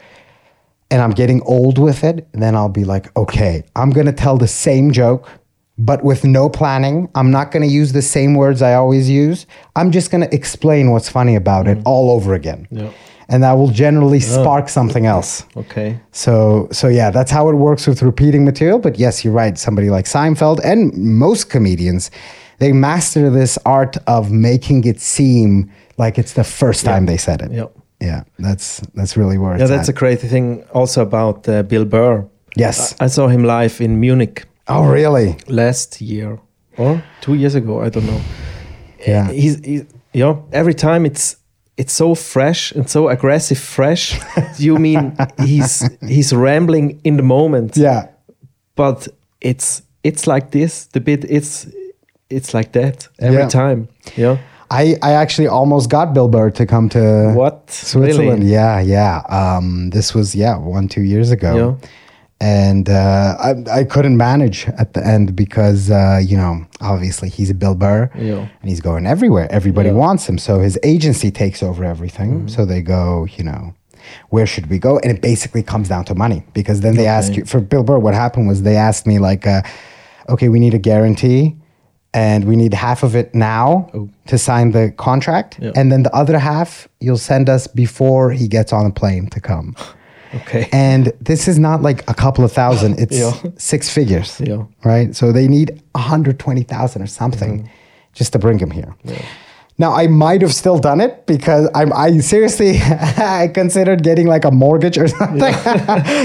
and I'm getting old with it, then I'll be like, okay, I'm gonna tell the same joke, but with no planning. I'm not gonna use the same words I always use. I'm just gonna explain what's funny about it all over again, Yeah. and that will generally spark something else. Okay. So so yeah, that's how it works with repeating material. But yes, you're right. Somebody like Seinfeld and most comedians, they master this art of making it seem like it's the first time they said it. Yeah. Yeah, that's that's really where Yeah, that's a crazy thing also about uh, Bill Burr. Yes. I, I saw him live in Munich oh really? last year or two years ago. I don't know. Yeah. He's, he's know, Every time it's it's so fresh and so aggressive. Fresh. *laughs* you mean he's he's rambling in the moment. Yeah. But it's it's like this. The bit it's it's like that every Yeah. time. Yeah. I, I actually almost got Bill Burr to come to What? Switzerland. Really? Yeah, yeah. Um, this was yeah one two years ago, Yeah. And uh, I I couldn't manage at the end because uh, you know obviously he's a Bill Burr, Yeah. and he's going everywhere. Everybody Yeah. Mm-hmm. wants him, so his agency takes over everything. So they go, you know. Where should we go? And it basically comes down to money because then they ask you for Bill Burr. What happened was they asked me like, uh, okay, we need a guarantee, and we need half of it now Oh. to sign the contract, Yeah. and then the other half you'll send us before he gets on a plane to come. *laughs* Okay. And this is not like a couple of thousand; it's Yeah. six figures, Yeah. right? So they need hundred twenty thousand or something mm-hmm. just to bring him here. Now I might have still done it because I'm I seriously *laughs* I considered getting like a mortgage or *laughs* something,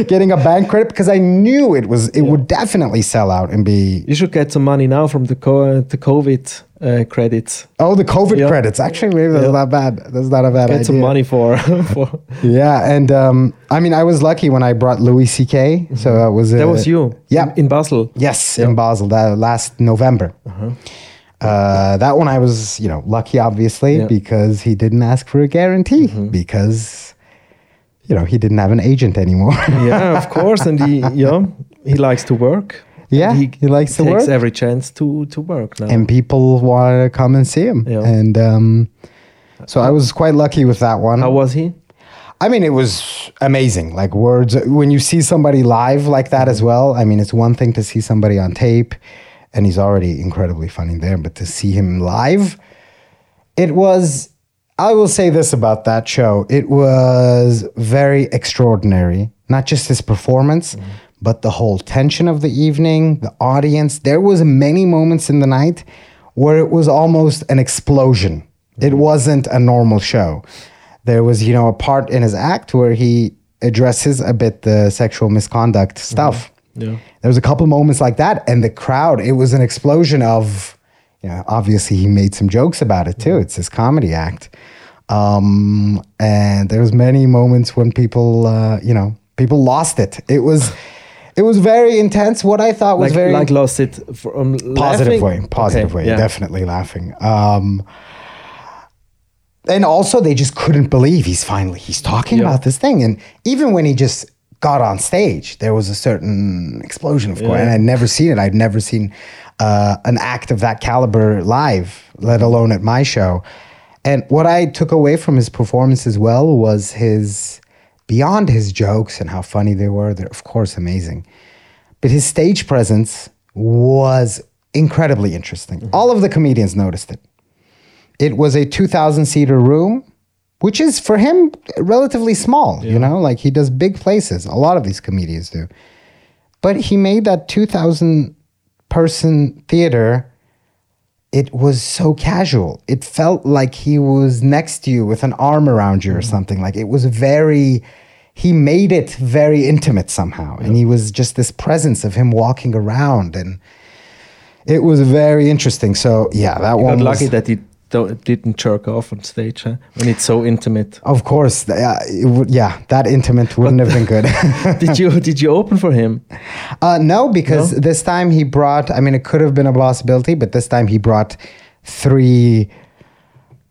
*laughs* getting a bank credit because I knew it was it would definitely sell out and be You should get some money now from the co- the COVID uh, credits. oh the COVID Yeah. credits actually maybe that's Yeah. not bad that's not a bad Get idea. some money for for. Yeah, and um, I mean I was lucky when I brought Louis C.K. So that was That uh, was you. Yeah, In, in Basel. Yes, in Basel, that last November. Uh, that one I was, you know, lucky obviously Yeah. because he didn't ask for a guarantee because, you know, he didn't have an agent anymore. *laughs* yeah, of course, and he yeah he likes to work. Yeah, he, he likes to work. takes work. every chance to to work now. and people want to come and see him. Yeah. And um, so I was quite lucky with that one. How was he? I mean, it was amazing. Like words, when you see somebody live like that as well. I mean, it's one thing to see somebody on tape, and he's already incredibly funny there, but to see him live, it was. I will say this about that show: it was very extraordinary. Not just his performance, mm-hmm. but the whole tension of the evening, the audience. There was many moments in the night where it was almost an explosion. Mm-hmm. It wasn't a normal show there was you know a part in his act where he addresses a bit the sexual misconduct mm-hmm. stuff Yeah. there was a couple moments like that and the crowd it was an explosion of you know, obviously he made some jokes about it too. It's his comedy act. Um, and there was many moments when people, uh, you know, people lost it. It was, it was very intense. What I thought was Like, very like lost it from positive laughing? way, positive Okay, way, yeah. definitely laughing. Um, and also, they just couldn't believe he's finally he's talking Yeah. about this thing. And even when he just got on stage, there was a certain explosion, of course. And I'd never seen it. I'd never seen uh, an act of that caliber live, let alone at my show. And what I took away from his performance as well was his beyond his jokes and how funny they were. They're of course amazing but his stage presence was incredibly interesting. All of the comedians noticed it. It was a 2,000 seater room, which is for him relatively small, you know, like he does big places. A lot of these comedians do. But he made that 2,000 person theater. It was so casual. It felt like he was next to you with an arm around you or mm-hmm. something. Like it was very, he made it very intimate somehow. And he was just this presence of him walking around. And it was very interesting. So, yeah, that You one got was. lucky that he didn't jerk off on stage huh? when it's so intimate. Of course, yeah, it yeah, that intimate wouldn't have been good. *laughs* did you did you open for him? uh, no, because this time he brought. I mean, it could have been a possibility, but this time he brought three,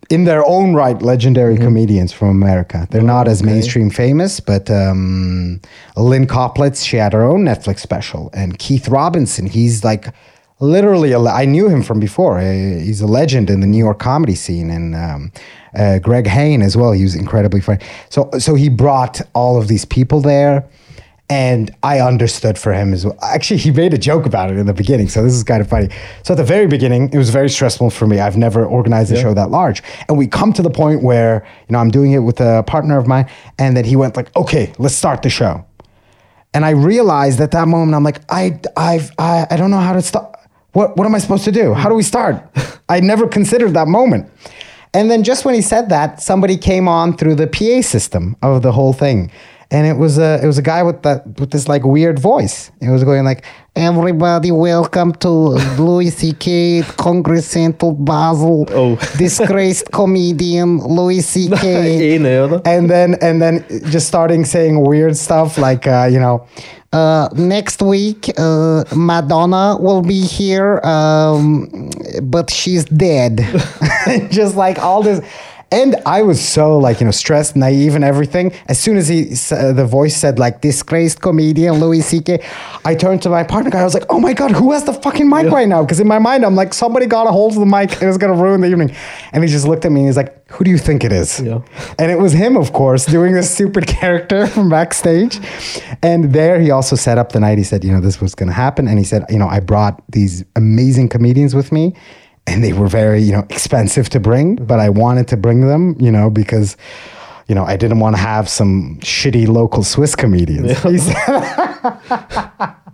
in their own right, legendary comedians from America. They're not as okay. mainstream famous, but um, Lynn Koplitz, she had her own Netflix special, and Keith Robinson, he's like literally. A, I knew him from before. He's a legend in the New York comedy scene, and um, uh, Greg Hain as well. He was incredibly funny. So, so he brought all of these people there. And I understood for him as well. Actually, he made a joke about it in the beginning. So this is kind of funny. So at the very beginning, it was very stressful for me. I've never organized a show that large. And we come to the point where, you know, I'm doing it with a partner of mine. And then he went like, okay, let's start the show. And I realized at that moment, I'm like, I, I've, I, I don't know how to start. What, what am I supposed to do? How do we start? *laughs* I never considered that moment. And then just when he said that, somebody came on through the PA system of the whole thing. And it was a it was a guy with that with this like weird voice. It was going like, "Everybody, welcome to Louis C.K. Congress Central Basel, Oh. disgraced comedian Louis C.K." *laughs* And then and then just starting saying weird stuff like uh, you know uh, next week uh, madonna will be here um, but she's dead *laughs* just like all this and I was so like you know stressed, naive, and everything. As soon as he uh, the voice said like disgraced comedian Louis C.K., I turned to my partner. guy. I was like, oh my god, who has the fucking mic right now? Because in my mind, I'm like, somebody got a hold of the mic. It was gonna ruin the evening. And he just looked at me and he's like, who do you think it is? Yeah. And it was him, of course, doing this stupid *laughs* character from backstage. And there he also set up the night. He said, you know, this was going to happen. And he said, you know, I brought these amazing comedians with me. And they were very, you know, expensive to bring, but I wanted to bring them, you know, because, you know, I didn't want to have some shitty local Swiss comedians. Said-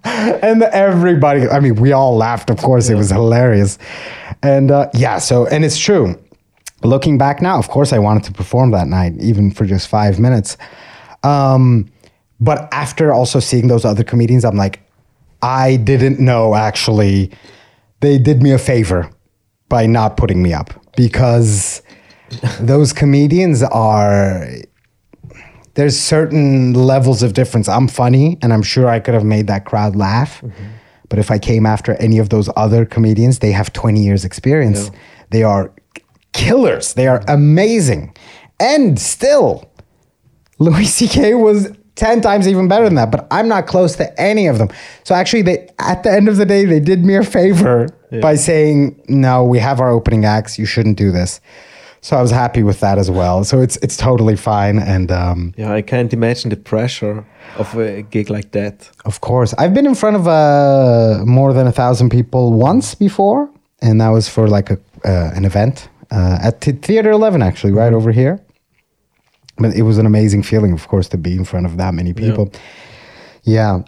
*laughs* and everybody, I mean, we all laughed, of course, it was hilarious. And uh, yeah, so, and it's true looking back now, of course, I wanted to perform that night, even for just five minutes. Um, but after also seeing those other comedians, I'm like, I didn't know actually. They did me a favor by not putting me up because those comedians are. There's certain levels of difference. I'm funny, and I'm sure I could have made that crowd laugh. But if I came after any of those other comedians, they have 20 years experience. They are killers. They are amazing. And still, Louis C.K. was 10 times even better than that, but I'm not close to any of them. So actually, they at the end of the day, they did me a favor by saying, no, we have our opening acts. You shouldn't do this. So I was happy with that as well. So it's it's totally fine. And um, Yeah, I can't imagine the pressure of a gig like that. of course, I've been in front of uh, more than a thousand people once before, and that was for like a uh, an event uh, at Th- Theater Eleven, actually, right over here. But it was an amazing feeling, of course, to be in front of that many people. Yeah.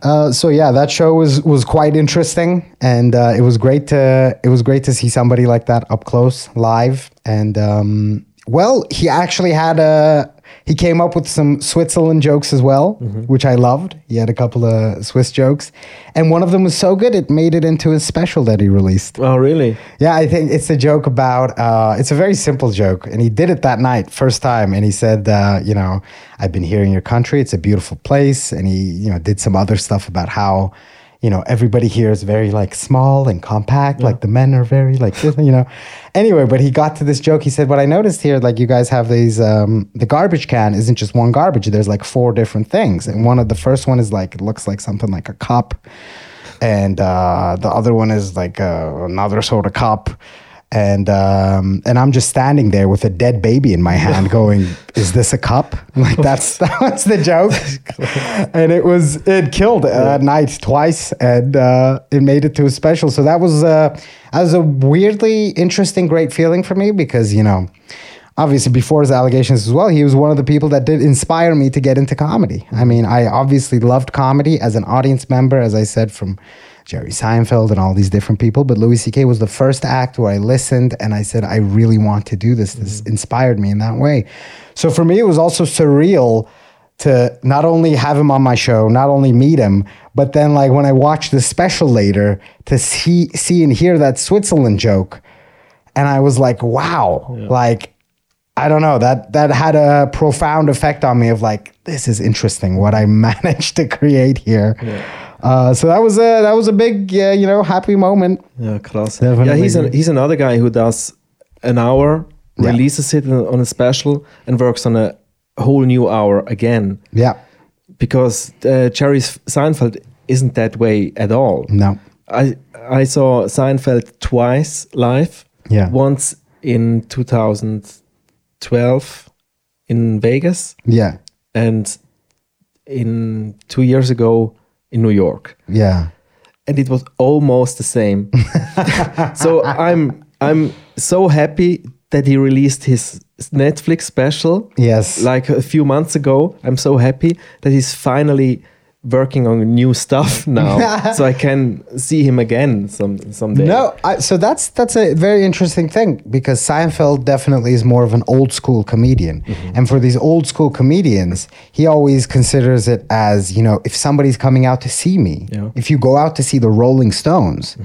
Uh, so yeah, that show was was quite interesting, and uh, it was great to it was great to see somebody like that up close, live, and um, well, he actually had a He came up with some Switzerland jokes as well, Mm-hmm. which I loved. He had a couple of Swiss jokes, and one of them was so good it made it into his special that he released. Oh, really? Yeah, I think it's a joke about. Uh, it's a very simple joke, and he did it that night, first time, and he said, uh, you know, I've been here in your country. It's a beautiful place, and he, you know, did some other stuff about how, you know, everybody here is very like small and compact. Like the men are very like, *laughs* you know. Anyway, but he got to this joke. He said, "What I noticed here, like you guys have these. Um, the garbage can isn't just one garbage. There's like four different things, and one of the first one is like it looks like something like a cup." and uh, the other one is like uh, another sort of cup. And um, and I'm just standing there with a dead baby in my hand, *laughs* going, "Is this a cup?" *laughs* Like that's *laughs* that's the joke. and it was it killed at night twice, and uh, it made it to a special. So that was uh, that was a weirdly interesting, great feeling for me because you know obviously before his allegations as well, he was one of the people that did inspire me to get into comedy. I mean, I obviously loved comedy as an audience member, as I said, from Jerry Seinfeld and all these different people. But Louis C.K. was the first act where I listened and I said, I really want to do this. This mm-hmm. inspired me in that way. So for me, it was also surreal to not only have him on my show, not only meet him, but then like when I watched the special later to see see and hear that Switzerland joke, and I was like, wow, like I don't know that that had a profound effect on me of like this is interesting what I *laughs* managed to create here. Uh, so that was a that was a big uh, you know happy moment. Yeah, krass. Definitely. Yeah, he's, a, he's another guy who does an hour, Yeah. releases it on a special, and works on a whole new hour again. Yeah, Because uh, Jerry Seinfeld isn't that way at all. no, I I saw Seinfeld twice live. Yeah. Once in 2012 in Vegas, yeah, and in two years ago in New York. yeah, and it was almost the same. *laughs* so I'm I'm so happy that he released his Netflix special yes, like a few months ago. I'm so happy that he's finally working on new stuff *laughs* now, so I can see him again some someday. No, I, so that's that's a very interesting thing because Seinfeld definitely is more of an old school comedian, Mm-hmm. and for these old school comedians, he always considers it as you know if somebody's coming out to see me, Yeah. Mm-hmm. if you go out to see the Rolling Stones.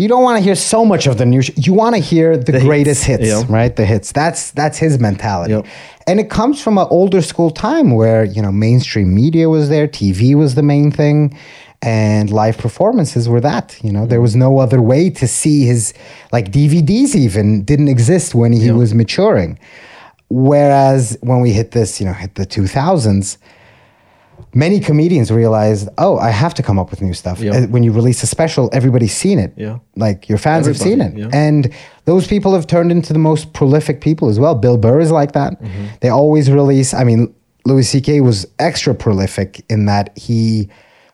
You don't want to hear so much of the new. Sh- you want to hear the, The greatest hits, hits, yeah. right? The hits. That's that's his mentality, and it comes from an older school time where you know mainstream media was there, TV was the main thing, and live performances were that. You know, there mm. was no other way to see his like DVDs even didn't exist when he Yeah. was maturing. Whereas when we hit this, you know, hit the two thousands, many comedians realized, oh, I have to come up with new stuff. Yeah. Uh, When you release a special, everybody's seen it. Yeah. Like your fans have seen it. Yeah. And those people have turned into the most prolific people as well. Bill Burr is like that. Mm-hmm. They always release, I mean, Louis C.K. was extra prolific in that he,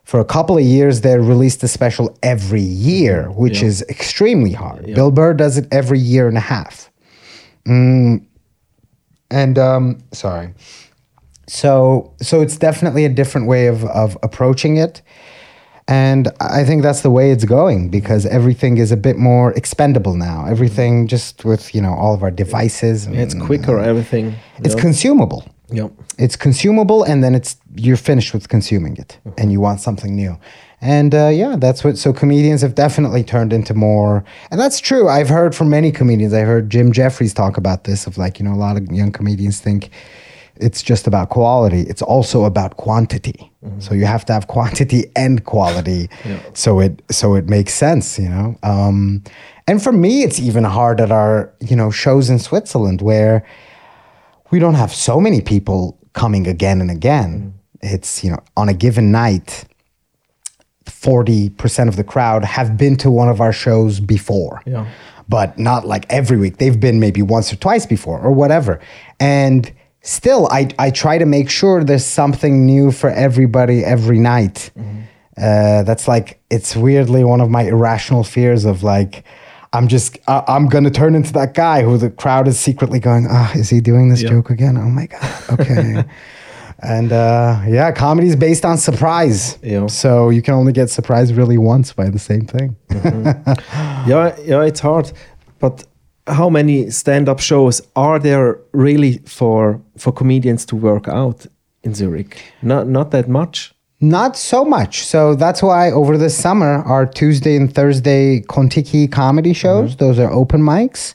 for a couple of years there, released a special every year, which Mm-hmm. Yeah. is extremely hard. Bill Burr does it every year and a half. And um, sorry. So so it's definitely a different way of of approaching it. And I think that's the way it's going because everything is a bit more expendable now. Everything just with, you know, all of our devices. Yeah, it's and, quicker everything. It's yeah. consumable. yeah. It's consumable and then it's you're finished with consuming it and you want something new. And uh, yeah, that's what so comedians have definitely turned into more and that's true. I've heard from many comedians. I heard Jim Jeffries talk about this of like, you know, a lot of young comedians think it's just about quality. It's also about quantity. So you have to have quantity and quality. So it so it makes sense, you know. Um, and for me, it's even hard at our you know shows in Switzerland where we don't have so many people coming again and again. It's you know on a given night. 40% of the crowd have been to one of our shows before Yeah. but not like every week. They've been maybe once or twice before or whatever. And still, I, I try to make sure there's something new for everybody every night. Uh, that's like, it's weirdly one of my irrational fears of like, I'm just, I I'm going to turn into that guy who the crowd is secretly going, ah, is he doing this Yeah. joke again? Oh my God. Okay. *laughs* and uh, yeah, comedy is based on surprise. Yeah. So you can only get surprised really once by the same thing. yeah, yeah, it's hard, but how many stand-up shows are there really for for comedians to work out in Zurich? Not not that much. Not so much. So that's why over the summer, our Tuesday and Thursday Kontiki comedy shows, Mm-hmm. those are open mics.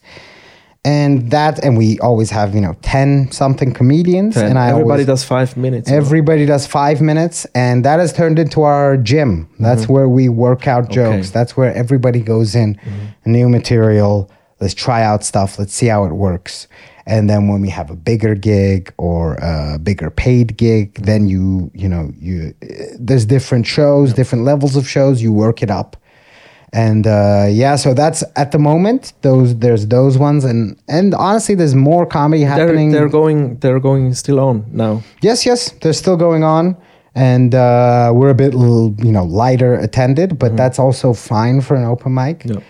And that, and we always have, you know, 10 something comedians. And I everybody always, does five minutes. Everybody does five minutes, and that has turned into our gym. That's where we work out jokes. Mm-hmm. Okay. Mm-hmm. That's where everybody goes in, new material. Let's try out stuff. Let's see how it works. And then when we have a bigger gig or a bigger paid gig, Mm-hmm. then you you know you there's different shows, different levels of shows. You work it up. And uh, yeah, so that's at the moment. Those there's those ones, and and honestly, there's more comedy they're, happening. they're going they're going still on now. Yes, yes, they're still going on, and uh, we're a bit, you know, lighter attended, but that's also fine for an open mic Yeah.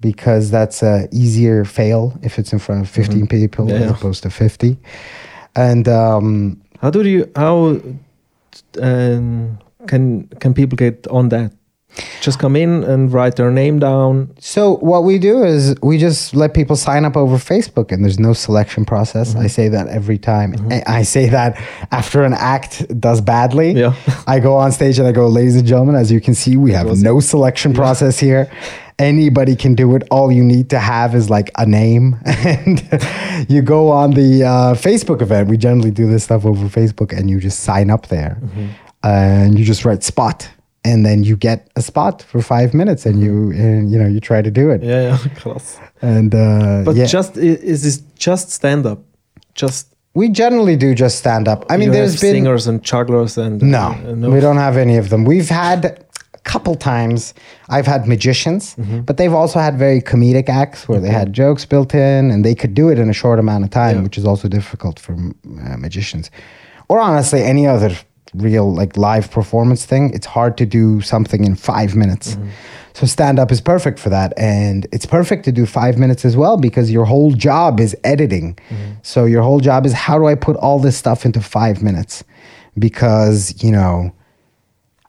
Because that's a easier fail if it's in front of 15 people Yeah, as opposed to 50. And um, How do you how um, can can people get on that? Just come in and write their name down. so what we do is we just let people sign up over Facebook, and there's no selection process. Mm-hmm. I say that every time. I I say that after an act does badly. Yeah. I go on stage and I go, ladies and gentlemen, as you can see, we have no selection process here. Anybody can do it. All you need to have is like a name, *laughs* and you go on the uh, Facebook event. We generally do this stuff over Facebook, and you just sign up there, and you just write spot, and then you get a spot for five minutes, and you and you know you try to do it, Yeah, yeah, *laughs* class. and uh, But yeah. just is this just stand up? Just we generally do just stand up. I mean, you there's been singers and jugglers and No, uh, no. we don't have any of them. We've had couple times. I've had magicians, Mm-hmm. but they've also had very comedic acts where they had jokes built in, and they could do it in a short amount of time, Yeah. which is also difficult for uh, magicians, or honestly any other real like live performance thing. It's hard to do something in five minutes. Mm-hmm. So stand up is perfect for that, and it's perfect to do five minutes as well because your whole job is editing. Mm-hmm. So your whole job is how do I put all this stuff into five minutes? Because you know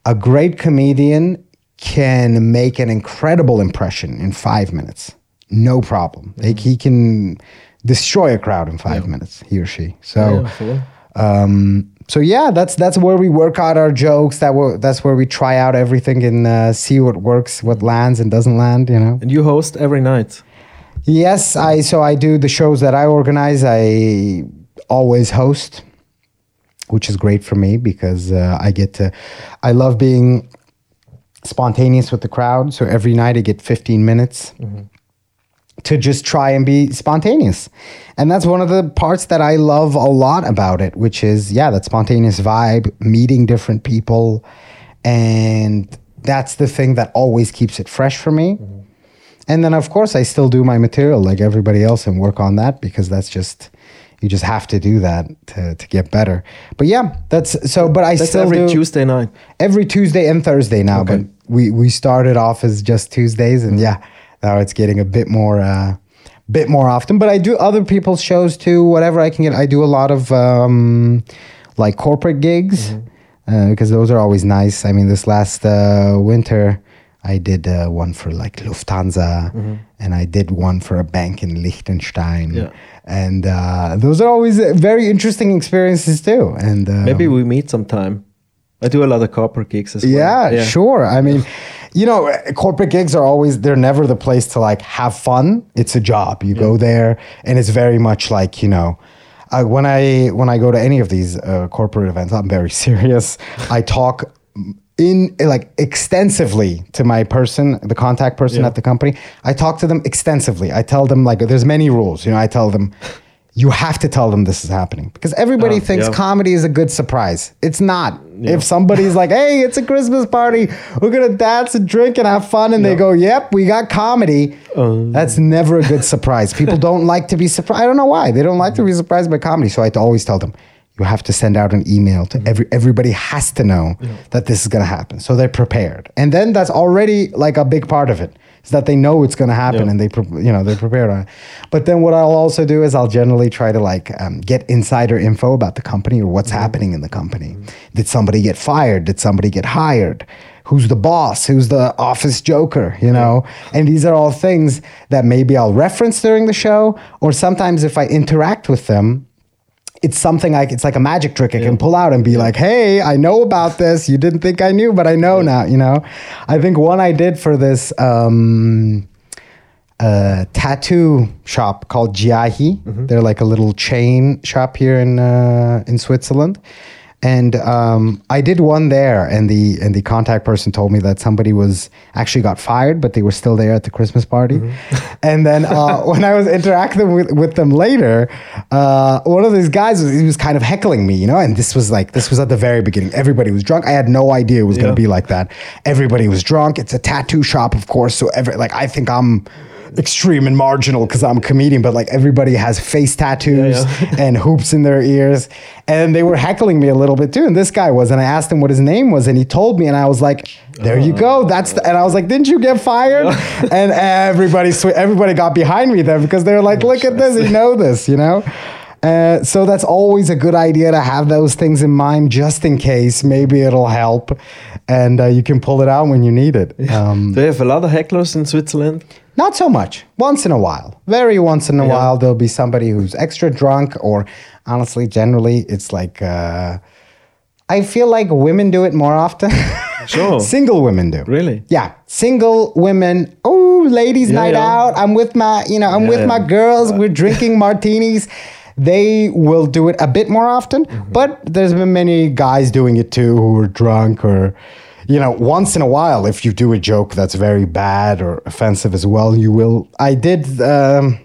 a great comedian can make an incredible impression in five minutes. No problem. Like he can destroy a crowd in five minutes, he or she. So, Yeah, um, so yeah, that's that's where we work out our jokes. That we that's where we try out everything and uh, see what works, what lands and doesn't land. You know. And you host every night. Yes, I so I do the shows that I organize. I always host, which is great for me because uh, I get to. I love being spontaneous with the crowd. So every night I get 15 minutes to just try and be spontaneous. And that's one of the parts that I love a lot about it, which is, yeah, that spontaneous vibe, meeting different people. And that's the thing that always keeps it fresh for me. And then, of course, I still do my material like everybody else and work on that because that's just, you just have to do that to, to get better. But yeah, that's so, but I That's still every do Tuesday night. every Tuesday and Thursday now, Okay. but we we started off as just Tuesdays, and yeah, now it's getting a bit more uh, bit more often. But I do other people's shows too, whatever I can get. I do a lot of um, like corporate gigs uh, because those are always nice. I mean, this last uh, winter. I did uh, one for like Lufthansa, and I did one for a bank in Liechtenstein, Yeah. and uh, those are always uh, very interesting experiences too. And uh, Maybe we meet sometime. I do a lot of corporate gigs as well. yeah, sure. I mean, you know, corporate gigs are always they're never the place to like have fun. It's a job. You go there and it's very much like, you know, uh, when I when I go to any of these uh, corporate events, I'm very *laughs* serious. I talk in like extensively to my person, the contact person Yeah. at the company. I talk to them extensively. I tell them like there's many rules, you know, I tell them you have to tell them this is happening because everybody Ah, thinks yeah. comedy is a good surprise. It's not. If somebody's like, "Hey, it's a Christmas party. We're going to dance and drink and have fun." And they go, "Yep, we got comedy." Uh. That's never a good surprise. People don't like to be surprised. I don't know why. They don't like to be surprised by comedy. So I always tell them, you have to send out an email to mm-hmm. every everybody has to know that this is going to happen. So they're prepared. And then that's already like a big part of it is that they know it's going to happen Yeah. and they you know they're prepared on it. But then what i'll also do is i'll generally try to like um, get insider info about the company or what's mm-hmm. happening in the company. Mm-hmm. Did somebody get fired? Did somebody get hired? Who's the boss, who's the office joker, you know? And these are all things that maybe I'll reference during the show, or sometimes if I interact with them, it's something like it's like a magic trick I can pull out and be like, "Hey, I know about this. You didn't think I knew, but I know now." You know, I think one I did for this um, uh, tattoo shop called Giahi. They're like a little chain shop here in uh, in Switzerland. And um, I did one there, and the and the contact person told me that somebody was actually got fired, but they were still there at the Christmas party. *laughs* And then uh, when I was interacting with, with them later, uh, one of these guys was, he was kind of heckling me, you know. And this was like this was at the very beginning. Everybody was drunk. I had no idea it was going to be like that. Everybody was drunk. It's a tattoo shop, of course. So every like I think I'm extreme and marginal because I'm a comedian, but like everybody has face tattoos Yeah, and hoops in their ears. And they were heckling me a little bit too. And this guy was, and I asked him what his name was, and he told me, and I was like, "There you go, that's." The, and I was like, "Didn't you get fired?" *laughs* and everybody, sw- everybody got behind me there because they were like, "Look at this, you know this, you know." Uh, so that's always a good idea to have those things in mind just in case. Maybe it'll help, and uh, you can pull it out when you need it. Um, Do you have a lot of hecklers in Switzerland? Not so much. Once in a while. Very once in a Yeah. while, there'll be somebody who's extra drunk, or honestly, generally, it's like, uh, I feel like women do it more often. *laughs* Sure. Single women do. Really? Yeah. Single women. Oh, ladies' Yeah, night yeah. out. I'm with my, you know, I'm Yeah, with my girls. We're *laughs* drinking martinis. They will do it a bit more often, Mm-hmm. but there's been many guys doing it too who are drunk or, you know, once in a while, if you do a joke that's very bad or offensive as well, you will. I did. Um,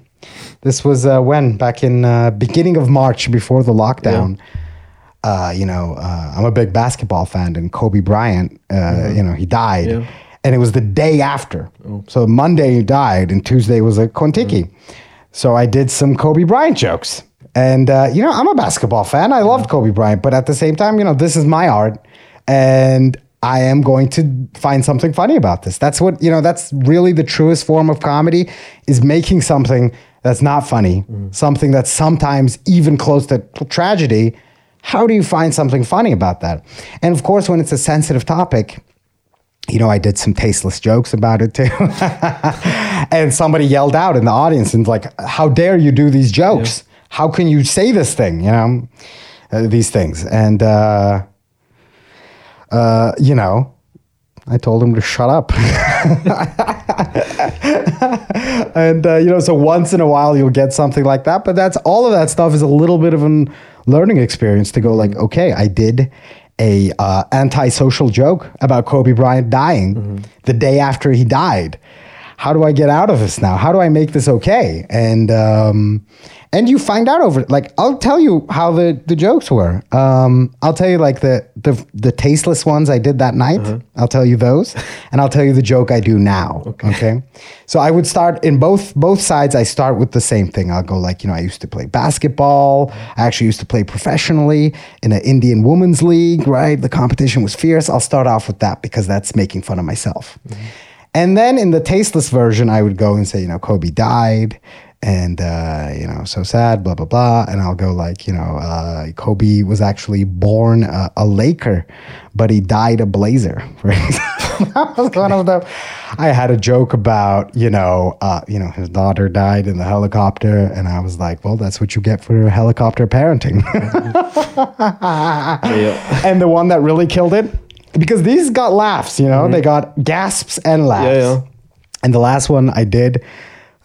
this was uh, when back in uh, beginning of March before the lockdown. Uh, you know, uh, I'm a big basketball fan, and Kobe Bryant, uh, you know, he died, Yeah. and it was the day after. So Monday he died, and Tuesday was a Kontiki. So I did some Kobe Bryant jokes, and uh, you know, I'm a basketball fan. I loved Kobe Bryant, but at the same time, you know, this is my art, and I am going to find something funny about this. That's what you know. That's really the truest form of comedy is making something that's not funny, something that's sometimes even close to tragedy. How do you find something funny about that? And of course, when it's a sensitive topic, you know, I did some tasteless jokes about it too. *laughs* and somebody yelled out in the audience and like, how dare you do these jokes? How can you say this thing? You know, uh, these things. And, uh, uh, you know, I told him to shut up. *laughs* and, uh, you know, so once in a while you'll get something like that. But that's all of that stuff is a little bit of an learning experience to go like, okay, I did a uh, antisocial joke about Kobe Bryant dying the day after he died. How do I get out of this now? How do I make this okay? And um, and you find out over like I'll tell you how the the jokes were. Um, I'll tell you like the the the tasteless ones I did that night. I'll tell you those, and I'll tell you the joke I do now. Okay. So I would start in both both sides. I start with the same thing. I'll go like you know I used to play basketball. I actually used to play professionally in an Indian women's league. Right, the competition was fierce. I'll start off with that because that's making fun of myself. And then in the tasteless version, I would go and say, you know, Kobe died and, uh, you know, so sad, blah, blah, blah. And I'll go like, you know, uh, Kobe was actually born a, a Laker, but he died a Blazer. *laughs* Example. that was one of them. I had a joke about, you know, uh, you know, his daughter died in the helicopter. And I was like, well, that's what you get for helicopter parenting. *laughs* Yeah. and the one that really killed it because these got laughs you know? They got gasps and laughs. Yeah, yeah. and the last one i did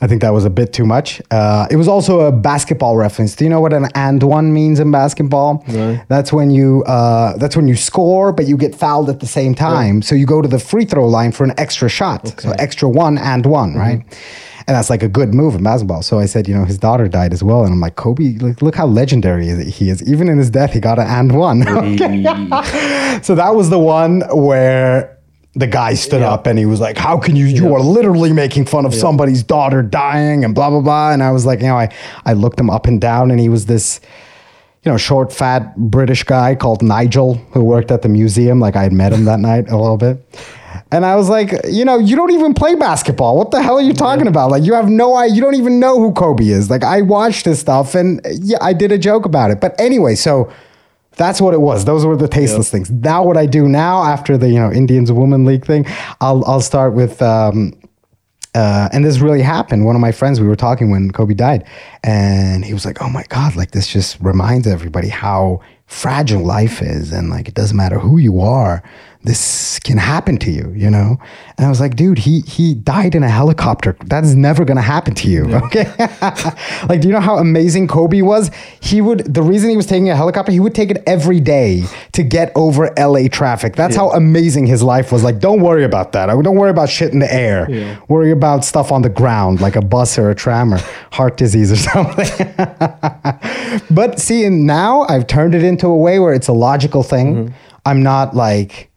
i think that was a bit too much uh, it was also a basketball reference. Do you know what an and one means in basketball? No. that's when you uh, that's when you score but you get fouled at the same time. So you go to the free throw line for an extra shot. So extra one and one right and that's like a good move in basketball. So I said, you know, his daughter died as well, and I'm like, Kobe, look, look how legendary he is. Even in his death, he got an and one. *laughs* So that was the one where the guy stood Yeah. up and he was like, "How can you? You are literally making fun of somebody's daughter dying and blah blah blah." And I was like, you know, I I looked him up and down, and he was this. You know, short, fat British guy called Nigel who worked at the museum. Like I had met him that *laughs* night a little bit. And I was like, you know, you don't even play basketball. What the hell are you talking about? Like, you have no idea. You don't even know who Kobe is. Like, I watched this stuff and yeah, I did a joke about it. But anyway, so That's what it was. Those were the tasteless things. Now, what I do now after the you know Indians Women League thing, I'll I'll start with. Um, uh, and this really happened. One of my friends, we were talking when Kobe died, and he was like, "Oh my god, like this just reminds everybody how fragile life is, and like it doesn't matter who you are, this can happen to you, you know." And I was like, "Dude, he he died in a helicopter. That is never gonna happen to you, okay?" *laughs* like, do you know how amazing Kobe was? He would. The reason he was taking a helicopter, he would take it every day to get over LA traffic. That's how amazing his life was. Like, don't worry about that. Don't worry about shit in the air. Yeah. Worry about stuff on the ground, like a bus or a tram or heart disease or *laughs* something. but see, and now I've turned it into a way where it's a logical thing. Mm-hmm. I'm not like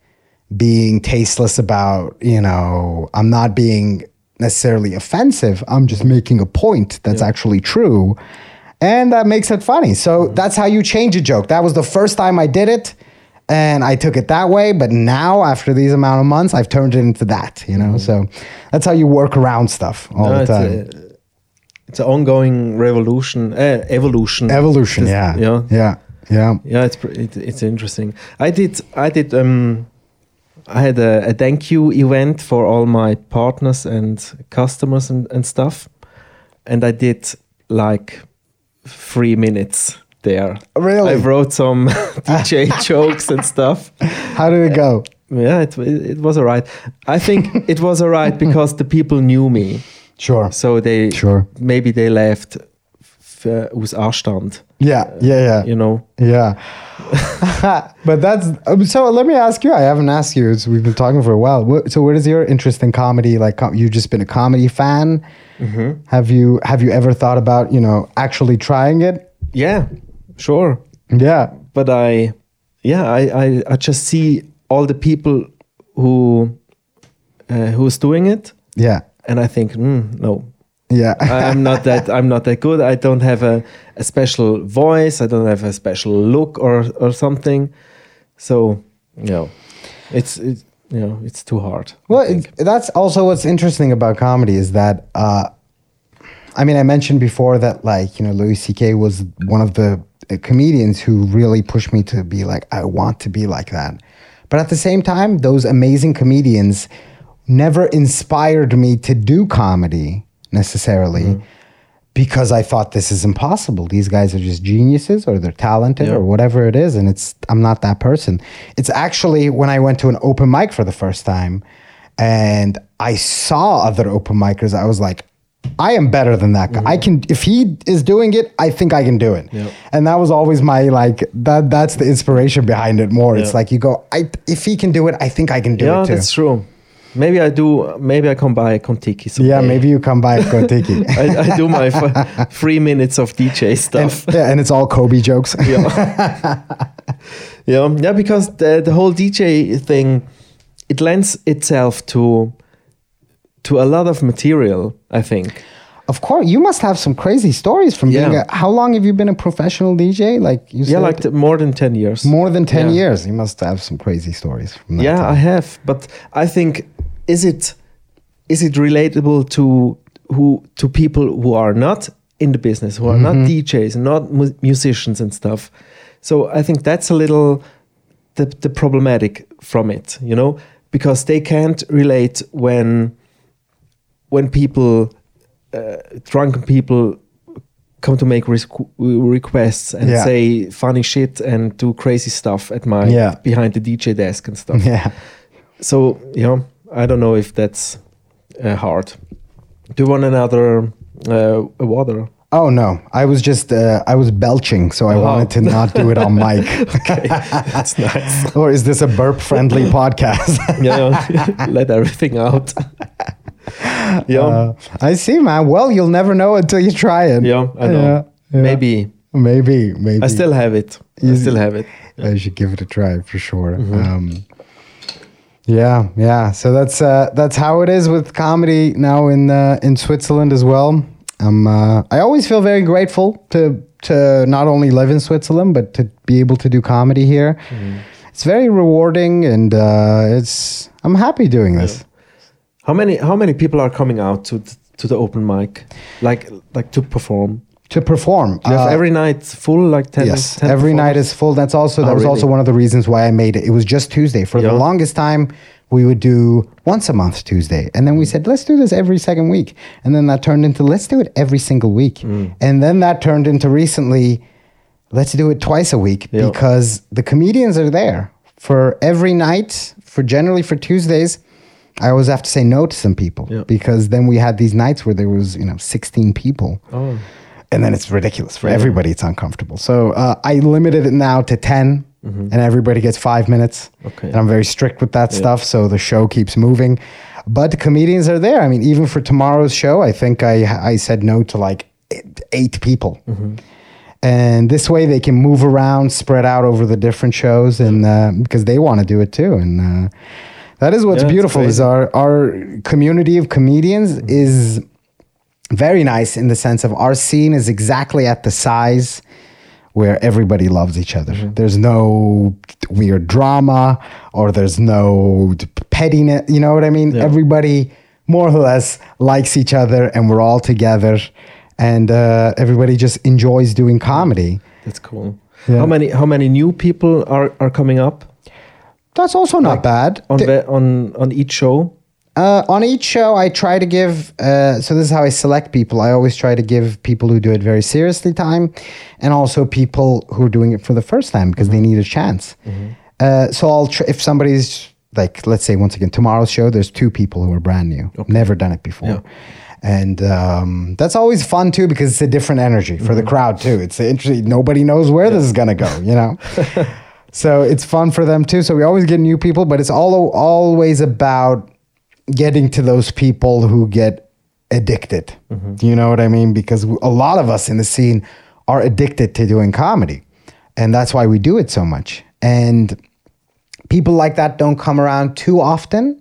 being tasteless about, you know, I'm not being necessarily offensive. I'm just making a point that's actually true. And that makes it funny. So that's how you change a joke. That was the first time I did it. And I took it that way, but now after these amount of months, I've turned it into that, you know. So that's how you work around stuff all No, the time. it's an ongoing revolution, uh, evolution. Evolution, This- yeah, yeah, yeah, yeah. yeah. It's pr- it, it's interesting. I did I did um, I had a, a thank you event for all my partners and customers and, and stuff, and I did like three minutes there. Really? I wrote some *laughs* DJ *laughs* jokes and stuff. How did it go? Yeah, it, it, it was alright. I think it was alright because the people knew me. Sure. So they Sure. maybe they left uh, aus Anstand, Yeah, yeah, yeah. you know. Yeah. *laughs* but that's um, so. Let me ask you. I haven't asked you. It's, we've been talking for a while. So, what is your interest in comedy? Like, you've just been a comedy fan. Have you Have you ever thought about you know actually trying it? Yeah, sure. Yeah. But I, yeah, I, I, I just see all the people who uh, who's doing it, Yeah. and I think, mm, no, Yeah. I'm not that I'm not that good. I don't have a, a special voice. I don't have a special look or or something. So, you know, it's it's you know it's too hard. Well, it, that's also what's interesting about comedy is that, uh, I mean, I mentioned before that, like, you know, Louis C.K. was one of the uh, comedians who really pushed me to be like, I want to be like that. But at the same time, those amazing comedians never inspired me to do comedy necessarily. Because I thought this is impossible. These guys are just geniuses, or they're talented, or whatever it is, and it's I'm not that person. It's actually when I went to an open mic for the first time, and I saw other open micers, I was like, I am better than that guy. I can if he is doing it, I think I can do it. Mm-hmm. And that was always my like that. That's the inspiration behind it. More, it's like you go, I if he can do it, I think I can do yeah, it too. that's true. Maybe I do. Maybe I come by Kontiki. Someday. Yeah, maybe you come by Kontiki. *laughs* I, I do my f- three minutes of DJ and, stuff. yeah, and it's all Kobe jokes. yeah. *laughs* yeah, um, yeah, because the the whole DJ thing, it lends itself to to a lot of material. I think. Of course, you must have some crazy stories from being. A, how long have you been a professional DJ? Like you Yeah, said, like t- more than ten years. more than ten Yeah. years. You must have some crazy stories. From that Yeah, time. I have, but I think is it is it relatable to who to people who are not in the business, who are not mm-hmm. DJs, not mu- musicians and stuff. So I think that's a little the the problematic from it, you know, because they can't relate when when people uh, drunken people come to make requ- requests and Yeah. say funny shit and do crazy stuff at my Yeah. behind the DJ desk and stuff. yeah. So yeah, I don't know if that's uh, hard. Do you want another uh, a water? Oh no, I was just uh, I was belching, so I Oh. wanted to not do it on mic. *laughs* Okay, that's nice. *laughs* or is this a burp-friendly *laughs* podcast? Yeah. let everything out. Yeah, Uh, I see, man. Well, you'll never know until you try it. yeah, I know. Yeah, yeah. Maybe maybe, maybe. I still have it. I You- still have it. I should give it a try for sure. Mm-hmm. Um, yeah, yeah. So that's uh, that's how it is with comedy now in uh, in Switzerland as well. Um, uh, I always feel very grateful to to not only live in Switzerland but to be able to do comedy here. Mm-hmm. It's very rewarding, and uh, it's I'm happy doing this. How many how many people are coming out to to the open mic, like like to perform? to perform. Uh, every night full, like 10 yes, 10 every night is full. That's also that Oh, was really? also one of the reasons why I made it. It was just Tuesday for the longest time. We would do once a month Tuesday, and then we said let's do this every second week, and then that turned into let's do it every single week, Mm. and then that turned into recently let's do it twice a week Yeah. because the comedians are there for every night. For generally for Tuesdays, I always have to say no to some people Yeah. because then we had these nights where there was you know sixteen people Oh, and then it's ridiculous for Yeah. everybody. It's uncomfortable. So uh, I limited it now to 10 and everybody gets five minutes. Mm-hmm. Okay. And I'm very strict with that Yeah. stuff, so the show keeps moving. But comedians are there. I mean, even for tomorrow's show, I think I I said no to like eight, eight people. Mm-hmm. And this way they can move around, spread out over the different shows, and uh, because they want to do it too. And uh, that is what's Yeah, beautiful is our our community of comedians is very nice in the sense of our scene is exactly at the size where everybody loves each other. Mm-hmm. There's no weird drama or there's no pettiness. You know what I mean? Yeah. Everybody more or less likes each other and we're all together and uh, everybody just enjoys doing comedy. that's cool. Yeah. How many how many new people are, are coming up That's also not bad. on the, on on each show? Uh, on each show, I try to give. Uh, so this is how I select people. I always try to give people who do it very seriously time, and also people who are doing it for the first time because they need a chance. Uh, so I'll tr- if somebody's like, let's say once again, tomorrow's show, there's two people who are brand new, never done it before. Yeah. And um, that's always fun too because it's a different energy for the crowd too. It's interesting. Nobody knows where this is gonna go, you know. *laughs* so it's fun for them too. So we always get new people, but it's all always about getting to those people who get addicted. Do you know what I mean? Because a lot of us in the scene are addicted to doing comedy, and that's why we do it so much. And people like that don't come around too often.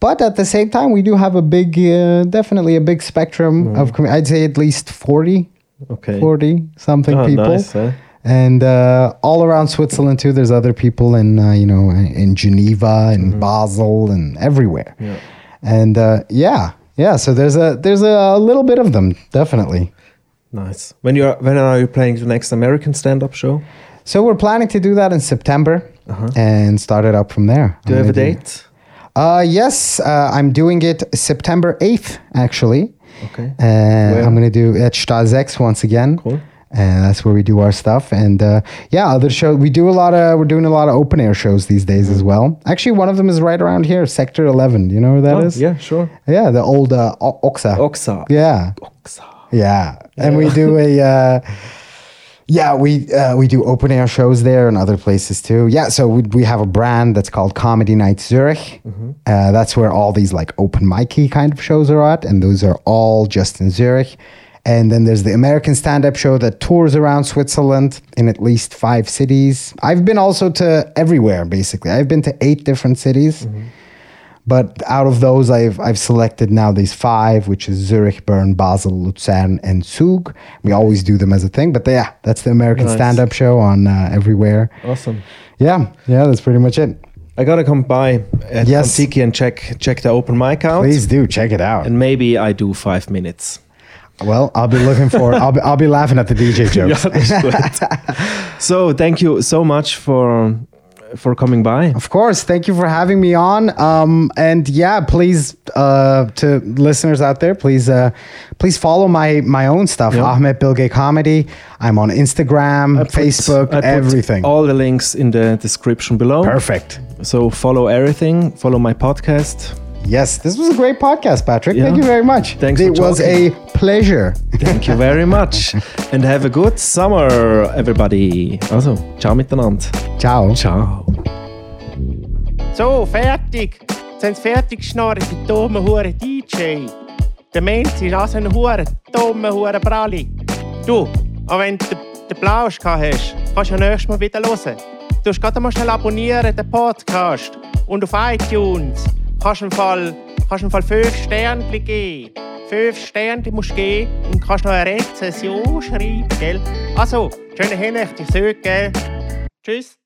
But at the same time, we do have a big, uh, definitely a big spectrum of. Mm-hmm. Com- I'd say at least forty, Okay. 40 something Oh, people nice, huh? And uh, all around Switzerland too. There's other people in uh, you know in Geneva and Basel and everywhere. Mm-hmm. Yeah. And uh, yeah, yeah. So there's a there's a, little bit of them definitely. Nice. When you are when are you playing the next American stand up show? So we're planning to do that in September and start it up from there. Uh-huh. Do you have a date? Uh, yes, uh, I'm doing it September 8th actually. Okay. I'm going to do at Stall 6 once again. Cool. And that's where we do our stuff. And uh, yeah, other shows. We do a lot of, we're doing a lot of open air shows these days as well. Actually, one of them is right around here, Sector 11. Do you know where that Oh, is? yeah, sure. Yeah, the old uh, O- Oxa. Oxa. Yeah. Oxa. Yeah. And we do a, *laughs* uh, yeah, we uh, we do open air shows there and other places too. Yeah, so we, we have a brand that's called Comedy Night Zurich. Uh, that's where all these like open micy kind of shows are at, and those are all just in Zurich. And then there's the American stand up show that tours around Switzerland in at least five cities. I've been also to everywhere, basically. I've been to eight different cities. But out of those, I've I've selected now these five, which is Zurich, Bern, Basel, Lucerne, and Zug. We always do them as a thing, but yeah, that's the American Nice. stand-up show on uh, everywhere. Awesome. Yeah, yeah, that's pretty much it. I gotta come by at Yes. Kontiki and check check the open mic out. Please do check it out. And maybe I do five minutes. Well, I'll be looking for. I'll be I'll be laughing at the DJ *laughs* jokes. Ist *laughs* so, thank you so much for for coming by. Of course. Thank you for having me on. Um, and yeah, please, uh, to listeners out there, please, uh, please follow my my own stuff. Yeah. Ahmet Bilge Comedy. I'm on Instagram, put- Facebook, everything. All the links in the description below. Perfect. So follow everything. Follow my podcast. Yes, this was a great podcast, Patrick. Yeah. Thank you very much. Thanks for It was a pleasure. Thank you very much. *laughs* And have a good summer, everybody. Also, ciao miteinander. Ciao. Ciao. So, fertig. Jetzt haben sie fertig geschnarrt, die dummen Huren DJ. Der Mensch ist also ein Huren, dummer Huren Bralli. Du, auch wenn du den, den Blausch gehabt hast, kannst du ja nächstes Mal wieder hören. Du musst gerade mal schnell abonnieren, den Podcast. Und auf iTunes kannst im Fall, kannst im Fall 5 Sterne geben. 5 Sterne musst du geben und kannst noch eine Rezension schreiben, gell? Also, schöne Hinrichtung, gell? Tschüss.